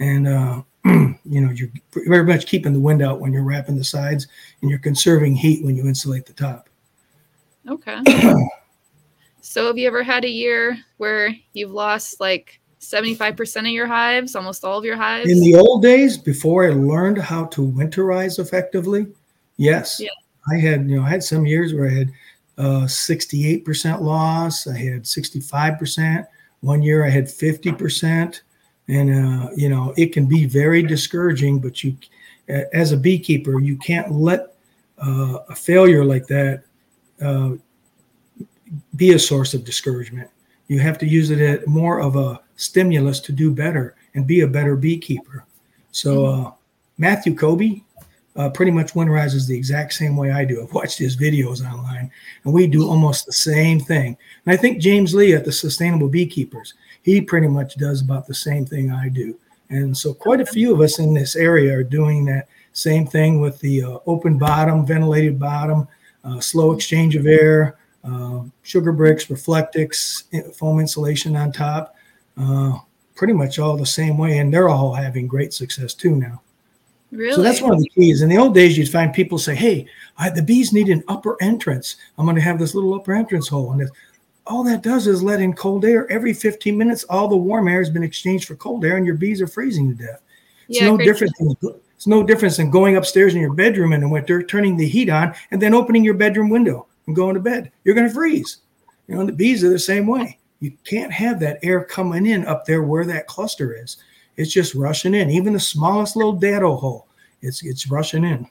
And, uh, you know, you're very much keeping the wind out when you're wrapping the sides and you're conserving heat when you insulate the top. Okay So have you ever had a year where you've lost like 75% of your hives, almost all of your hives? In the old days, before I learned how to winterize effectively, yes. Yeah. I had, you know, I had some years where I had uh, 68% loss. I had 65%. One year I had 50%. And, uh, you know, it can be very discouraging, but you, as a beekeeper, you can't let uh, a failure like that uh, be a source of discouragement. You have to use it as more of a stimulus to do better and be a better beekeeper. So, mm-hmm. uh, Matthew Kobe, uh, pretty much winterizes the exact same way I do. I've watched his videos online, and we do almost the same thing. And I think James Lee at the Sustainable Beekeepers, he pretty much does about the same thing I do. And so, quite a few of us in this area are doing that same thing with the uh, open bottom, ventilated bottom, uh, slow exchange of air, uh, sugar bricks, reflectix, foam insulation on top. Uh, pretty much all the same way, and they're all having great success too now. Really? So that's one of the keys. In the old days, you'd find people say, "Hey, I, the bees need an upper entrance. I'm going to have this little upper entrance hole." And all that does is let in cold air. Every 15 minutes, all the warm air has been exchanged for cold air, and your bees are freezing to death. It's yeah, no different. Than, it's no difference than going upstairs in your bedroom in the winter, turning the heat on, and then opening your bedroom window and going to bed. You're going to freeze. You know, the bees are the same way. You can't have that air coming in up there where that cluster is. It's just rushing in. Even the smallest little dado hole, it's it's rushing in.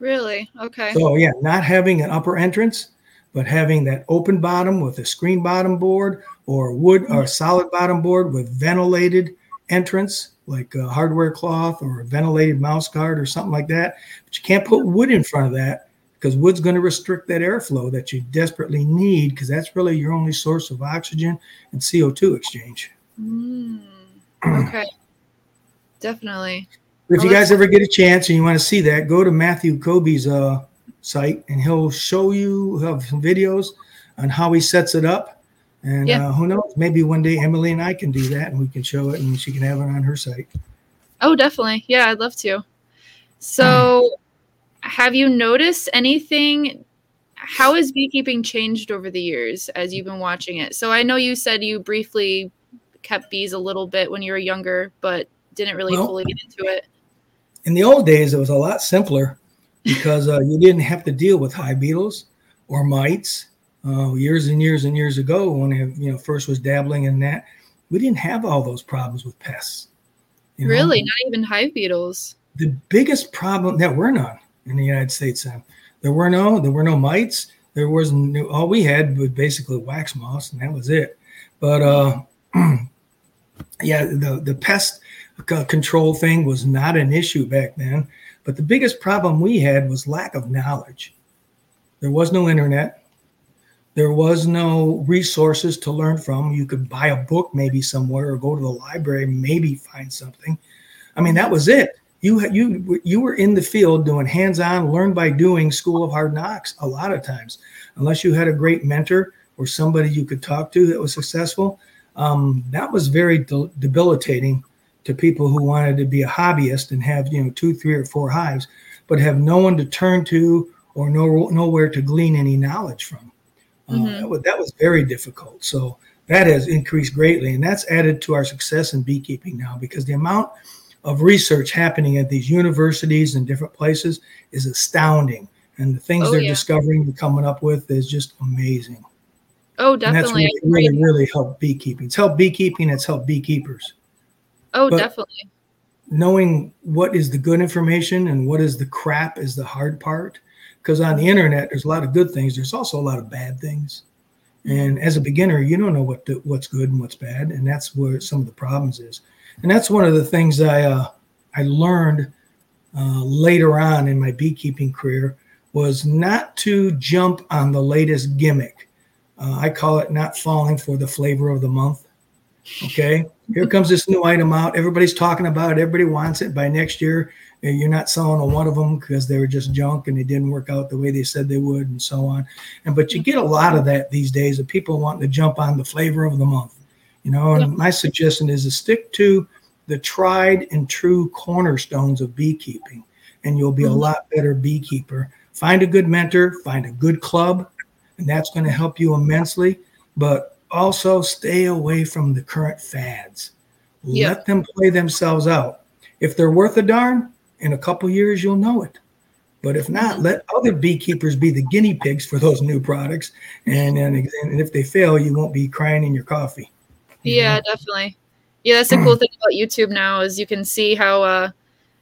Really? Okay. So yeah, not having an upper entrance, but having that open bottom with a screen bottom board or wood or solid bottom board with ventilated entrance, like a hardware cloth or a ventilated mouse guard or something like that. But you can't put wood in front of that because wood's going to restrict that airflow that you desperately need because that's really your only source of oxygen and CO2 exchange. Mm, okay. Definitely. If you guys ever get a chance and you want to see that, go to Matthew Kobe's uh, site and he'll show you have some videos on how he sets it up. And yeah. uh, who knows, maybe one day Emily and I can do that and we can show it and she can have it on her site. Oh, definitely. Yeah, I'd love to. So, have you noticed anything? How has beekeeping changed over the years as you've been watching it? So, I know you said you briefly kept bees a little bit when you were younger, but didn't really well, fully get into it. In the old days, it was a lot simpler because uh, you didn't have to deal with hive beetles or mites. Uh, years and years and years ago, when I you know first was dabbling in that, we didn't have all those problems with pests. You know? Really, not even hive beetles. The biggest problem that were none in the United States. Then there were no there were no mites. There was no, all we had was basically wax moths, and that was it. But uh, yeah, the the pest control thing was not an issue back then. But the biggest problem we had was lack of knowledge. There was no internet. There was no resources to learn from. You could buy a book maybe somewhere or go to the library, maybe find something. I mean, that was it you you you were in the field doing hands-on learn by doing school of hard knocks a lot of times unless you had a great mentor or somebody you could talk to that was successful um, that was very de- debilitating to people who wanted to be a hobbyist and have you know two three or four hives but have no one to turn to or no, nowhere to glean any knowledge from uh, mm-hmm. that, was, that was very difficult so that has increased greatly and that's added to our success in beekeeping now because the amount of research happening at these universities and different places is astounding. And the things oh, they're yeah. discovering and coming up with is just amazing. Oh, definitely. And that's really, really, really helped beekeeping. It's helped beekeeping, it's helped beekeepers. Oh, but definitely. Knowing what is the good information and what is the crap is the hard part. Because on the internet, there's a lot of good things. There's also a lot of bad things. And as a beginner, you don't know what the, what's good and what's bad, and that's where some of the problems is and that's one of the things I uh, I learned uh, later on in my beekeeping career was not to jump on the latest gimmick. Uh, I call it not falling for the flavor of the month. Okay, here comes this new item out. Everybody's talking about it. Everybody wants it. By next year, you're not selling a one of them because they were just junk and they didn't work out the way they said they would, and so on. And but you get a lot of that these days of people wanting to jump on the flavor of the month. You know, and my suggestion is to stick to the tried and true cornerstones of beekeeping, and you'll be mm-hmm. a lot better beekeeper. Find a good mentor, find a good club, and that's going to help you immensely. But also stay away from the current fads. Yeah. Let them play themselves out. If they're worth a darn, in a couple years you'll know it. But if not, let other beekeepers be the guinea pigs for those new products. And and, and if they fail, you won't be crying in your coffee. you Yeah, know? definitely. Yeah, that's the cool thing about YouTube now is you can see how uh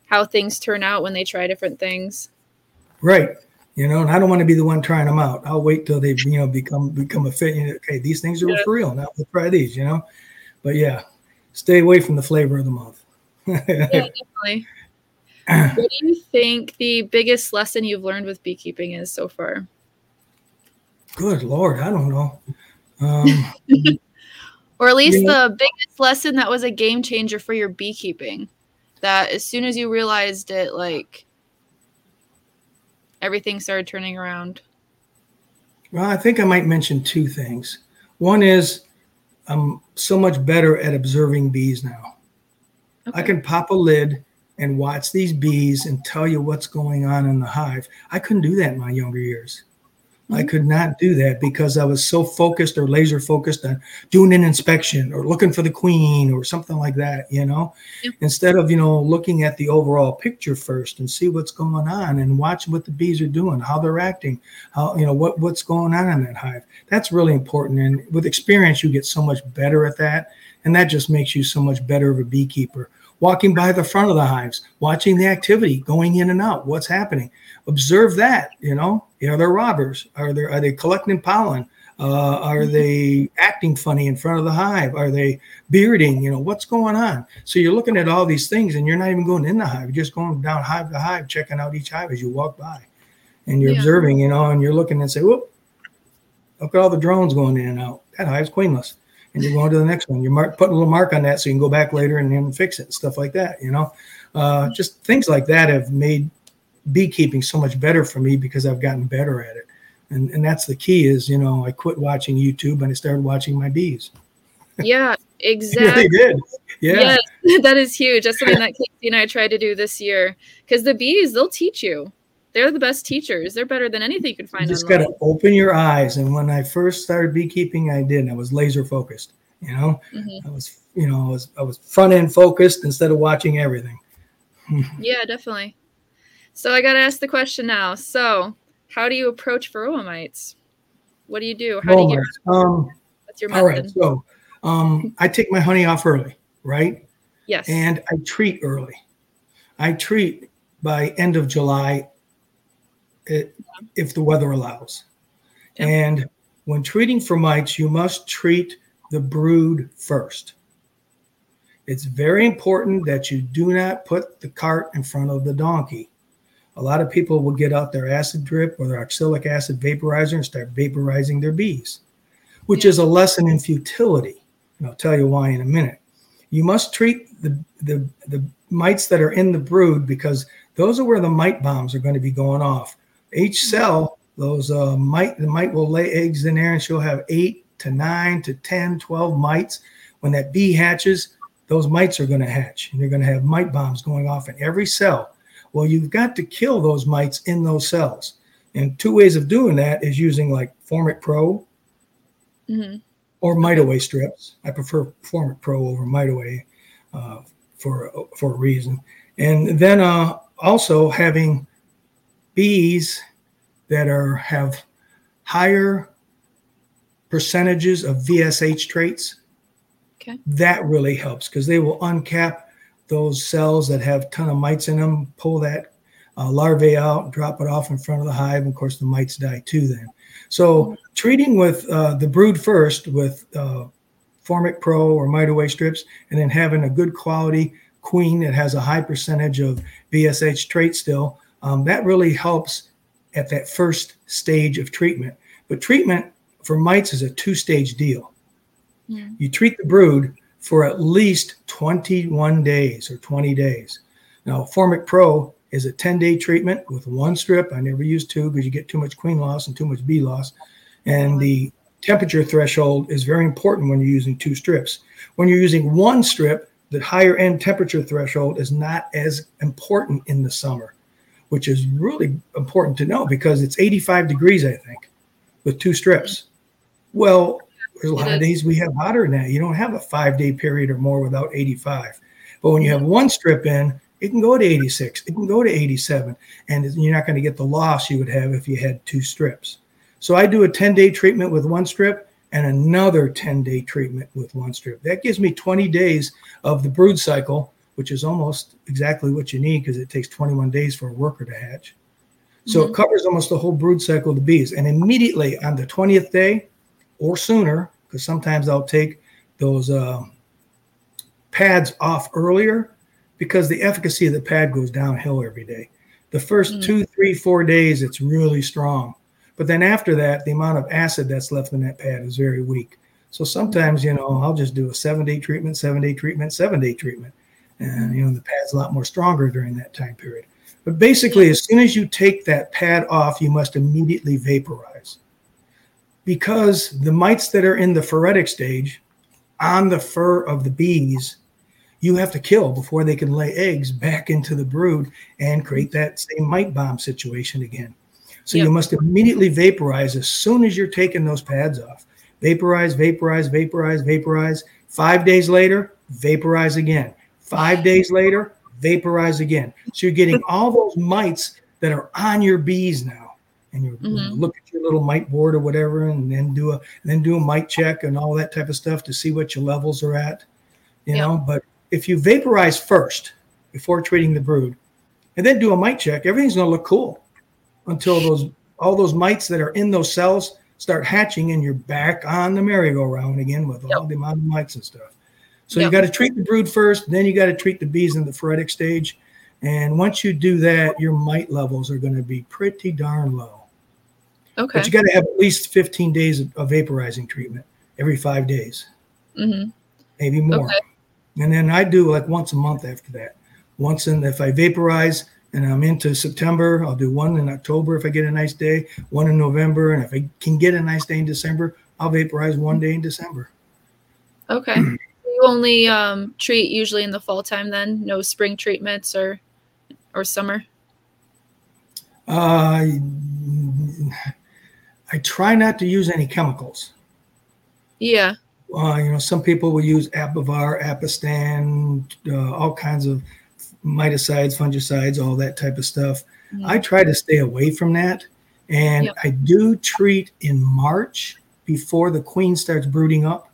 how things turn out when they try different things. Right. You know, and I don't want to be the one trying them out. I'll wait till they, you know, become become a fit. You know, okay, these things are Yeah. for real. Now we'll try these. You know, but yeah, stay away from the flavor of the month. Yeah, definitely. What do you think the biggest lesson you've learned with beekeeping is so far? Good lord, I don't know. Um, Or at least Yeah. the biggest lesson that was a game changer for your beekeeping. That as soon as you realized it, like everything started turning around. well, I think I might mention two things. One is I'm so much better at observing bees now. I can pop a lid and watch these bees and tell you what's going on in the hive. I couldn't do that in my younger years. I Mhm. could not do that because I was so focused or laser focused on doing an inspection or looking for the queen or something like that, you know, Yeah. instead of, you know, looking at the overall picture first and see what's going on and watch what the bees are doing, how they're acting, how, you know, what, what's going on in that hive. That's really important. And with experience, you get so much better at that. And that just makes you so much better of a beekeeper. Walking by the front of the hives, watching the activity, going in and out, what's happening. Observe that you know are there robbers? Are there are they collecting pollen? Uh, are they acting funny in front of the hive? Are they bearding? You know what's going on? So you're looking at all these things and you're not even going in the hive. You're just going down hive to hive checking out each hive as you walk by. And you're Yeah. observing you know and you're looking and say whoop look at all the drones going in and out. That hive's queenless and you're going to the next one you're mark, putting a little mark on that so you can go back later and then fix it and stuff like that you know uh, just things like that have made beekeeping so much better for me because I've gotten better at it. And, and that's the key is, you know, I quit watching YouTube and I started watching my bees. Yeah, really exactly. did. Yeah. Yes, that is huge. That's something that Casey and I tried to do this year. Because the bees, they'll teach you. They're the best teachers. They're better than anything you can find. You just got to open your eyes. And when I first started beekeeping, I did. I was laser focused, you know, Mhm. I was, you know, I was, I was front end focused instead of watching everything. Yeah, definitely. So I got to ask the question now. So, how do you approach varroa mites? What do you do? How do you get? Um, What's your all method? right. So um, I take my honey off early, right? Yes. and I treat early. I treat by end of July i- if the weather allows. Yeah. And when treating for mites, you must treat the brood first. It's very important that you do not put the cart in front of the donkey. A lot of people will get out their acid drip or their oxalic acid vaporizer and start vaporizing their bees, which is a lesson in futility. And I'll tell you why in a minute. You must treat the, the, the mites that are in the brood because those are where the mite bombs are going to be going off. Each cell, those uh, mite, the mite will lay eggs in there and she'll have eight to nine to 10, 12 mites. When that bee hatches, those mites are going to hatch and you're going to have mite bombs going off in every cell. Well, you've got to kill those mites in those cells. And two ways of doing that is using like Formic Pro Mhm. or Mite Away strips. I prefer Formic Pro over Mite Away uh, for for a reason. And then uh, also having bees that are have higher percentages of VSH traits. Okay. That really helps because they will uncap those cells that have ton of mites in them, pull that uh, larvae out, drop it off in front of the hive. And of course, the mites die too then. So treating with uh, the brood first with uh, Formic Pro or Mite Away strips, and then having a good quality queen that has a high percentage of VSH trait still, um, that really helps at that first stage of treatment. But treatment for mites is a two-stage deal. Mm. You treat the brood for at least 21 days or 20 days. Now, Formic Pro is a 10 day treatment with one strip. I never use two because you get too much queen loss and too much bee loss. And the temperature threshold is very important when you're using two strips. When you're using one strip, the higher end temperature threshold is not as important in the summer, which is really important to know because it's 85 degrees, I think, with two strips. Well, there's a lot of days we have hotter than that. You don't have a five day period or more without 85. But when you have one strip in, it can go to 86, it can go to 87, and you're not going to get the loss you would have if you had two strips. So I do a 10 day treatment with one strip and another 10 day treatment with one strip. That gives me 20 days of the brood cycle, which is almost exactly what you need because it takes 21 days for a worker to hatch. So mm-hmm. it covers almost the whole brood cycle of the bees. And immediately on the 20th day or sooner, because sometimes I'll take those uh, pads off earlier because the efficacy of the pad goes downhill every day. The 1st mm-hmm. two, three, four days, it's really strong. But then after that, the amount of acid that's left in that pad is very weak. So sometimes, you know, I'll just do a seven day treatment, seven day treatment, seven day treatment. And, you know, the pad's a lot more stronger during that time period. But basically, as soon as you take that pad off, you must immediately vaporize. Because the mites that are in the phoretic stage on the fur of the bees, you have to kill before they can lay eggs back into the brood and create that same mite bomb situation again. So yep. you must immediately vaporize as soon as you're taking those pads off. Vaporize, vaporize, vaporize, vaporize. Five days later, vaporize again. Five days later, vaporize again. So you're getting all those mites that are on your bees now. And you mm-hmm. look at your little mite board or whatever, and then do a then do a mite check and all that type of stuff to see what your levels are at. You yep. know, but if you vaporize first before treating the brood, and then do a mite check, everything's going to look cool until those all those mites that are in those cells start hatching and you're back on the merry-go-round again with yep. all the amount of mites and stuff. So yep. you got to treat the brood first, then you got to treat the bees in the phoretic stage. And once you do that, your mite levels are going to be pretty darn low. Okay. But you got to have at least 15 days of, of vaporizing treatment every five days, mm-hmm. maybe more. Okay. And then I do like once a month after that. Once in, if I vaporize, and I'm into September. I'll do one in October if I get a nice day, one in November, and if I can get a nice day in December, I'll vaporize one day in December. Okay. you only um, treat usually in the fall time then? No spring treatments or or summer? Uh, I try not to use any chemicals. Yeah. Uh, you know, some people will use Apivar, Apistan, uh, all kinds of miticides, fungicides, all that type of stuff. Yeah. I try to stay away from that. And yep. I do treat in March before the queen starts brooding up.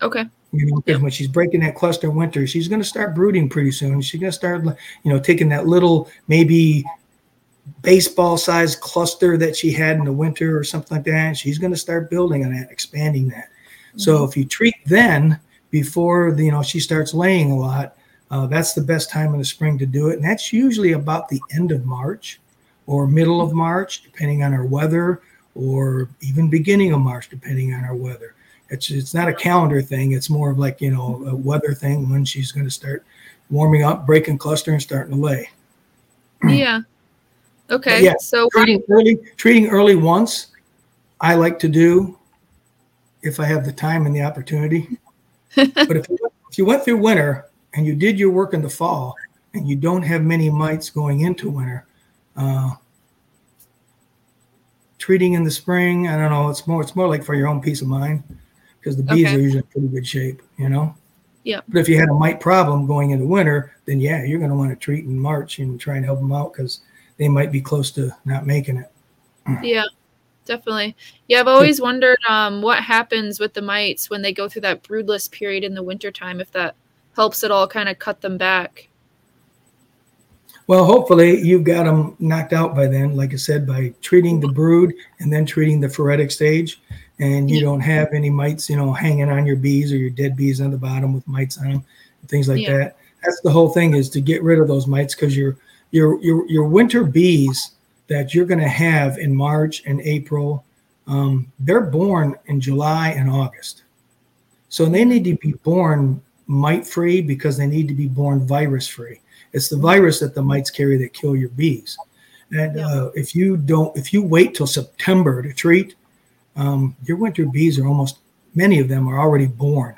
Okay. You know, because yep. when she's breaking that cluster winter, she's going to start brooding pretty soon. She's going to start, you know, taking that little maybe baseball sized cluster that she had in the winter or something like that. she's going to start building on that, expanding that. Mm-hmm. So if you treat then before the, you know she starts laying a lot, uh, that's the best time in the spring to do it. And that's usually about the end of March or middle of March, depending on our weather, or even beginning of March, depending on our weather. It's, it's not a calendar thing. It's more of like, you know, a weather thing when she's going to start warming up, breaking cluster, and starting to lay. Yeah. Okay. But yeah. So treating early, treating early once, I like to do if I have the time and the opportunity. but if you, if you went through winter and you did your work in the fall and you don't have many mites going into winter, uh, treating in the spring, I don't know, it's more it's more like for your own peace of mind because the bees okay. are usually in pretty good shape, you know. Yeah. But if you had a mite problem going into winter, then yeah, you're going to want to treat in March and try and help them out because they might be close to not making it. Yeah, definitely. Yeah, I've always wondered um, what happens with the mites when they go through that broodless period in the wintertime, if that helps at all kind of cut them back. Well, hopefully you've got them knocked out by then, like I said, by treating the brood and then treating the phoretic stage. And you don't have any mites, you know, hanging on your bees or your dead bees on the bottom with mites on them, things like yeah. that. That's the whole thing is to get rid of those mites because your your your your winter bees that you're going to have in March and April, um, they're born in July and August, so they need to be born mite free because they need to be born virus free. It's the virus that the mites carry that kill your bees. And uh, if you don't, if you wait till September to treat, um, your winter bees are almost many of them are already born.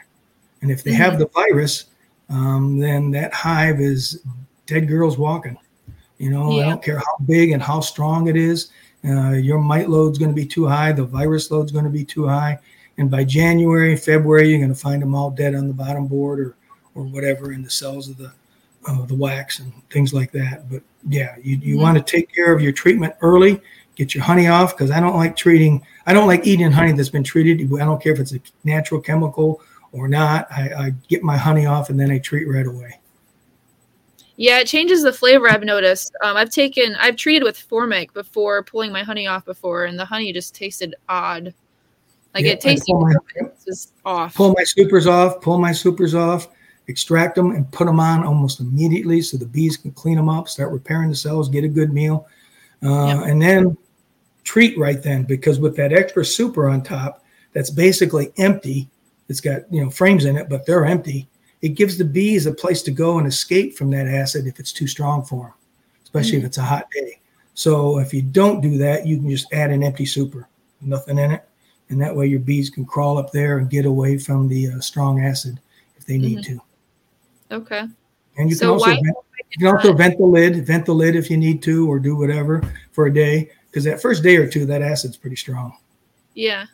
And if they mm-hmm. have the virus, um, then that hive is dead girls walking. You know, yeah. I don't care how big and how strong it is. uh, your mite load's going to be too high, the virus load's going to be too high, and by January, February, you're going to find them all dead on the bottom board or or whatever in the cells of the uh, the wax and things like that. But yeah, you, you mm-hmm. want to take care of your treatment early, get your honey off because I don't like treating, I don't like eating honey that's been treated. I don't care if it's a natural chemical or not. I, I get my honey off and then I treat right away. Yeah, it changes the flavor. I've noticed. Um, I've taken, I've treated with Formic before pulling my honey off before, and the honey just tasted odd. Like yeah, it tasted my, just off. Pull my supers off. Pull my supers off extract them and put them on almost immediately so the bees can clean them up, start repairing the cells, get a good meal, uh, yep. and then treat right then because with that extra super on top, that's basically empty. It's got you know frames in it, but they're empty. It gives the bees a place to go and escape from that acid if it's too strong for them, especially mm-hmm. if it's a hot day. So if you don't do that, you can just add an empty super, nothing in it, and that way your bees can crawl up there and get away from the uh, strong acid if they need mm-hmm. to. Okay. And you so can also vent, you can also vent the lid, vent the lid if you need to, or do whatever for a day. Because that first day or two, that acid's pretty strong. Yeah.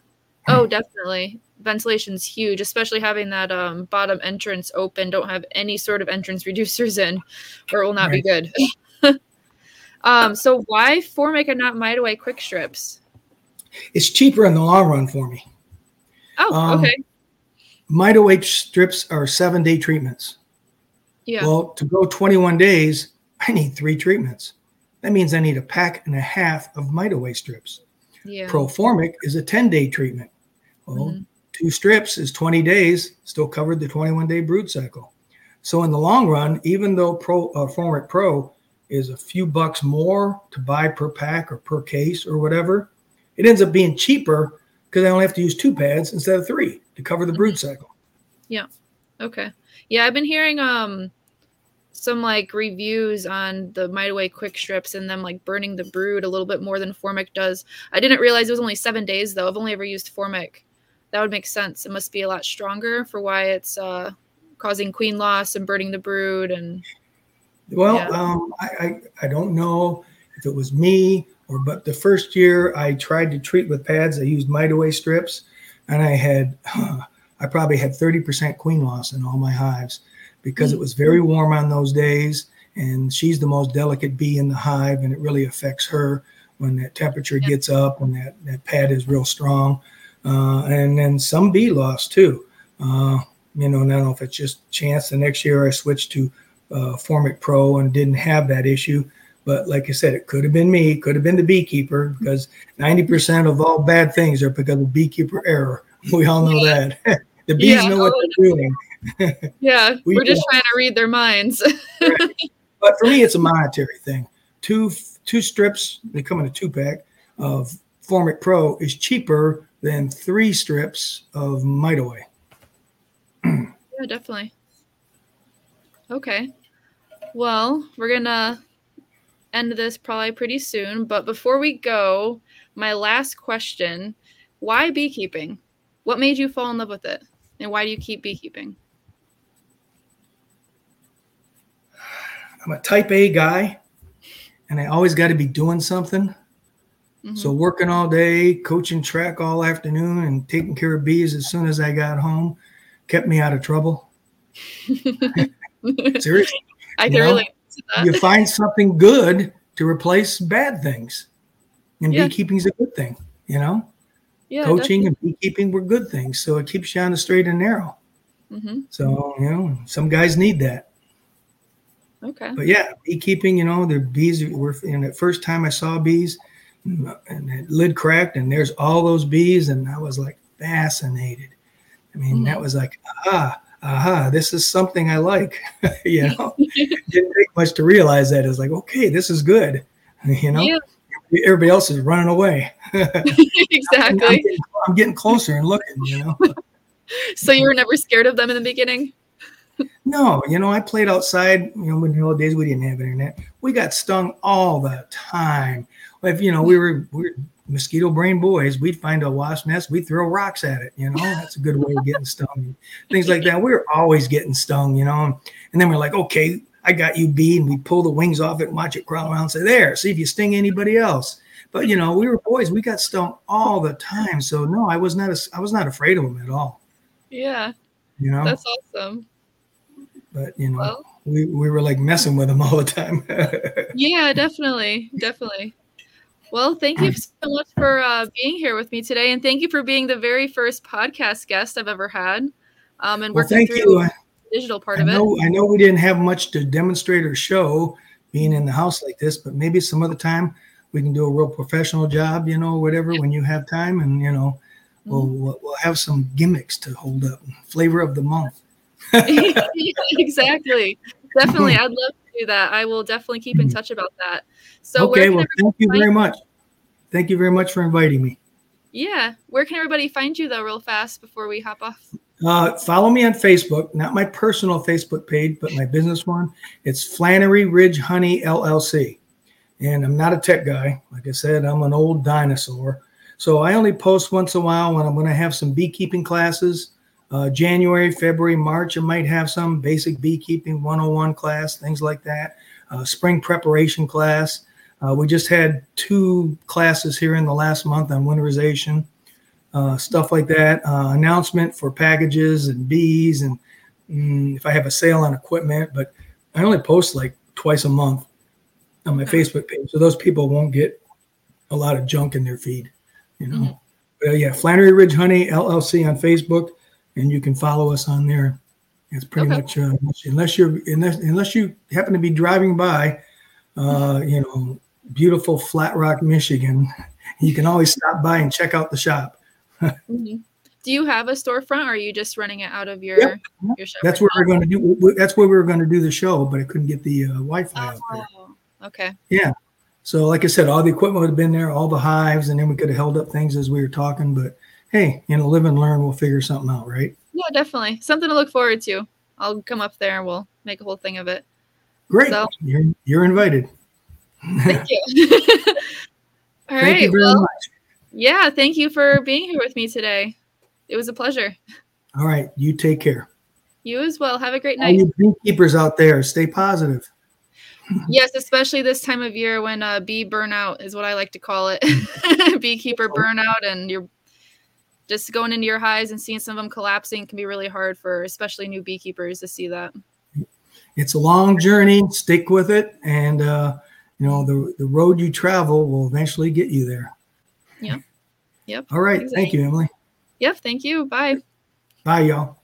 Oh, definitely. Ventilation's huge, especially having that um, bottom entrance open. Don't have any sort of entrance reducers in, or it will not right. be good. um, so why Formic and not Mite Away quick strips? It's cheaper in the long run for me. Oh, um, okay. Mite Away strips are seven day treatments. Yeah. Well, to go 21 days, I need three treatments. That means I need a pack and a half of Mite Away strips. Yeah. Proformic is a 10 day treatment. Well, mm-hmm. two strips is 20 days, still covered the 21 day brood cycle. So in the long run, even though Pro uh, Formic Pro is a few bucks more to buy per pack or per case or whatever, it ends up being cheaper because I only have to use two pads instead of three to cover the brood mm-hmm. cycle. Yeah. Okay. Yeah, I've been hearing um some like reviews on the Mite Away quick strips and them like burning the brood a little bit more than Formic does. I didn't realize it was only seven days though. I've only ever used Formic. That would make sense. It must be a lot stronger for why it's uh, causing queen loss and burning the brood and. Well, yeah. um, I, I I don't know if it was me or but the first year I tried to treat with pads, I used Mite Away strips, and I had. Uh, I probably had 30% queen loss in all my hives because it was very warm on those days. And she's the most delicate bee in the hive, and it really affects her when that temperature gets up and that, that pad is real strong. Uh, and then some bee loss too. Uh, you know, I don't know if it's just chance. The next year I switched to uh, Formic Pro and didn't have that issue. But like I said, it could have been me, could have been the beekeeper, because 90% of all bad things are because of beekeeper error. We all know that. the bees yeah. know what they're doing. Yeah, we are just trying to read their minds. right. But for me, it's a monetary thing. Two two strips, they come in a two pack of Formic Pro is cheaper than three strips of Mite Away. yeah, definitely. Okay. Well, we're gonna end this probably pretty soon. But before we go, my last question: Why beekeeping? What made you fall in love with it? And why do you keep beekeeping? I'm a type A guy and I always got to be doing something. Mm-hmm. So working all day, coaching track all afternoon, and taking care of bees as soon as I got home kept me out of trouble. Seriously. I can relate. You find something good to replace bad things. And yeah. beekeeping is a good thing, you know? yeah, coaching definitely. and beekeeping were good things. So it keeps you on the straight and narrow. Mm-hmm. So you know, some guys need that. Okay. But yeah, beekeeping. You know, the bees were. And the first time I saw bees, and the lid cracked, and there's all those bees, and I was like fascinated. I mean, mm-hmm. that was like ah. Aha, this is something I like. you know, didn't take much to realize that. It's like, okay, this is good. You know, yeah everybody else is running away. exactly. I'm, I'm, getting, I'm, getting, closer and looking, you know. so you were never scared of them in the beginning? No, you know, I played outside, you know, in the old days we didn't have internet. We got stung all the time. If you know, we were we were mosquito brain boys, we'd find a wasp nest, we'd throw rocks at it, you know. That's a good way of getting stung. Things like that. We were always getting stung, you know. And then we're like, okay, I got you bee, and we pull the wings off it and watch it crawl around and say, there, see if you sting anybody else. but you know, we were boys. We got stung all the time. So no, I was not. A, I was not afraid of them at all. Yeah. You know. That's awesome. But you know, well, we we were like messing with them all the time. yeah, definitely, definitely. Well, thank you so much for uh, being here with me today, and thank you for being the very first podcast guest I've ever had. Um, and working well, through you. the digital part I of know, it. I know we didn't have much to demonstrate or show being in the house like this, but maybe some other time we can do a real professional job, you know, whatever when you have time, and you know, mm-hmm. we'll we'll have some gimmicks to hold up. Flavor of the month. exactly. Definitely, I'd love to do that. I will definitely keep in mm-hmm. touch about that. So okay, well, thank you very much. Thank you very much for inviting me. Yeah, where can everybody find you though, real fast before we hop off? Uh, follow me on Facebook, not my personal Facebook page, but my business one. It's Flannery Ridge Honey LLC. And I'm not a tech guy. Like I said, I'm an old dinosaur. So I only post once in a while when I'm going to have some beekeeping classes. Uh, January, February, March, I might have some basic beekeeping 101 class, things like that. Uh, spring preparation class. Uh, we just had two classes here in the last month on winterization, uh, stuff like that. Uh, announcement for packages and bees, and mm, if I have a sale on equipment. But I only post like twice a month on my Facebook page, so those people won't get a lot of junk in their feed, you know. Mm-hmm. But yeah, Flannery Ridge Honey LLC on Facebook, and you can follow us on there. It's pretty okay. much uh, unless you're unless, unless you happen to be driving by, uh, you know, beautiful Flat Rock, Michigan. You can always stop by and check out the shop. mm-hmm. Do you have a storefront, or are you just running it out of your yep. your shop? That's right where now? we're going to do. That's where we were going to do the show, but I couldn't get the uh, Wi-Fi oh, out there. Oh, okay. Yeah. So, like I said, all the equipment would have been there, all the hives, and then we could have held up things as we were talking. But hey, you know, live and learn. We'll figure something out, right? Yeah, definitely. Something to look forward to. I'll come up there and we'll make a whole thing of it. Great. So, you're, you're invited. Thank you. All thank right, you well, much. Yeah, thank you for being here with me today. It was a pleasure. All right, you take care. You as well. Have a great night. All you beekeepers out there, stay positive. yes, especially this time of year when uh, bee burnout is what I like to call it. Beekeeper burnout, and you're just going into your hives and seeing some of them collapsing can be really hard for especially new beekeepers to see that. It's a long journey. Stick with it, and uh, you know the the road you travel will eventually get you there. Yep. Yep. All right. Exactly. Thank you, Emily. Yep. Thank you. Bye. Bye, y'all.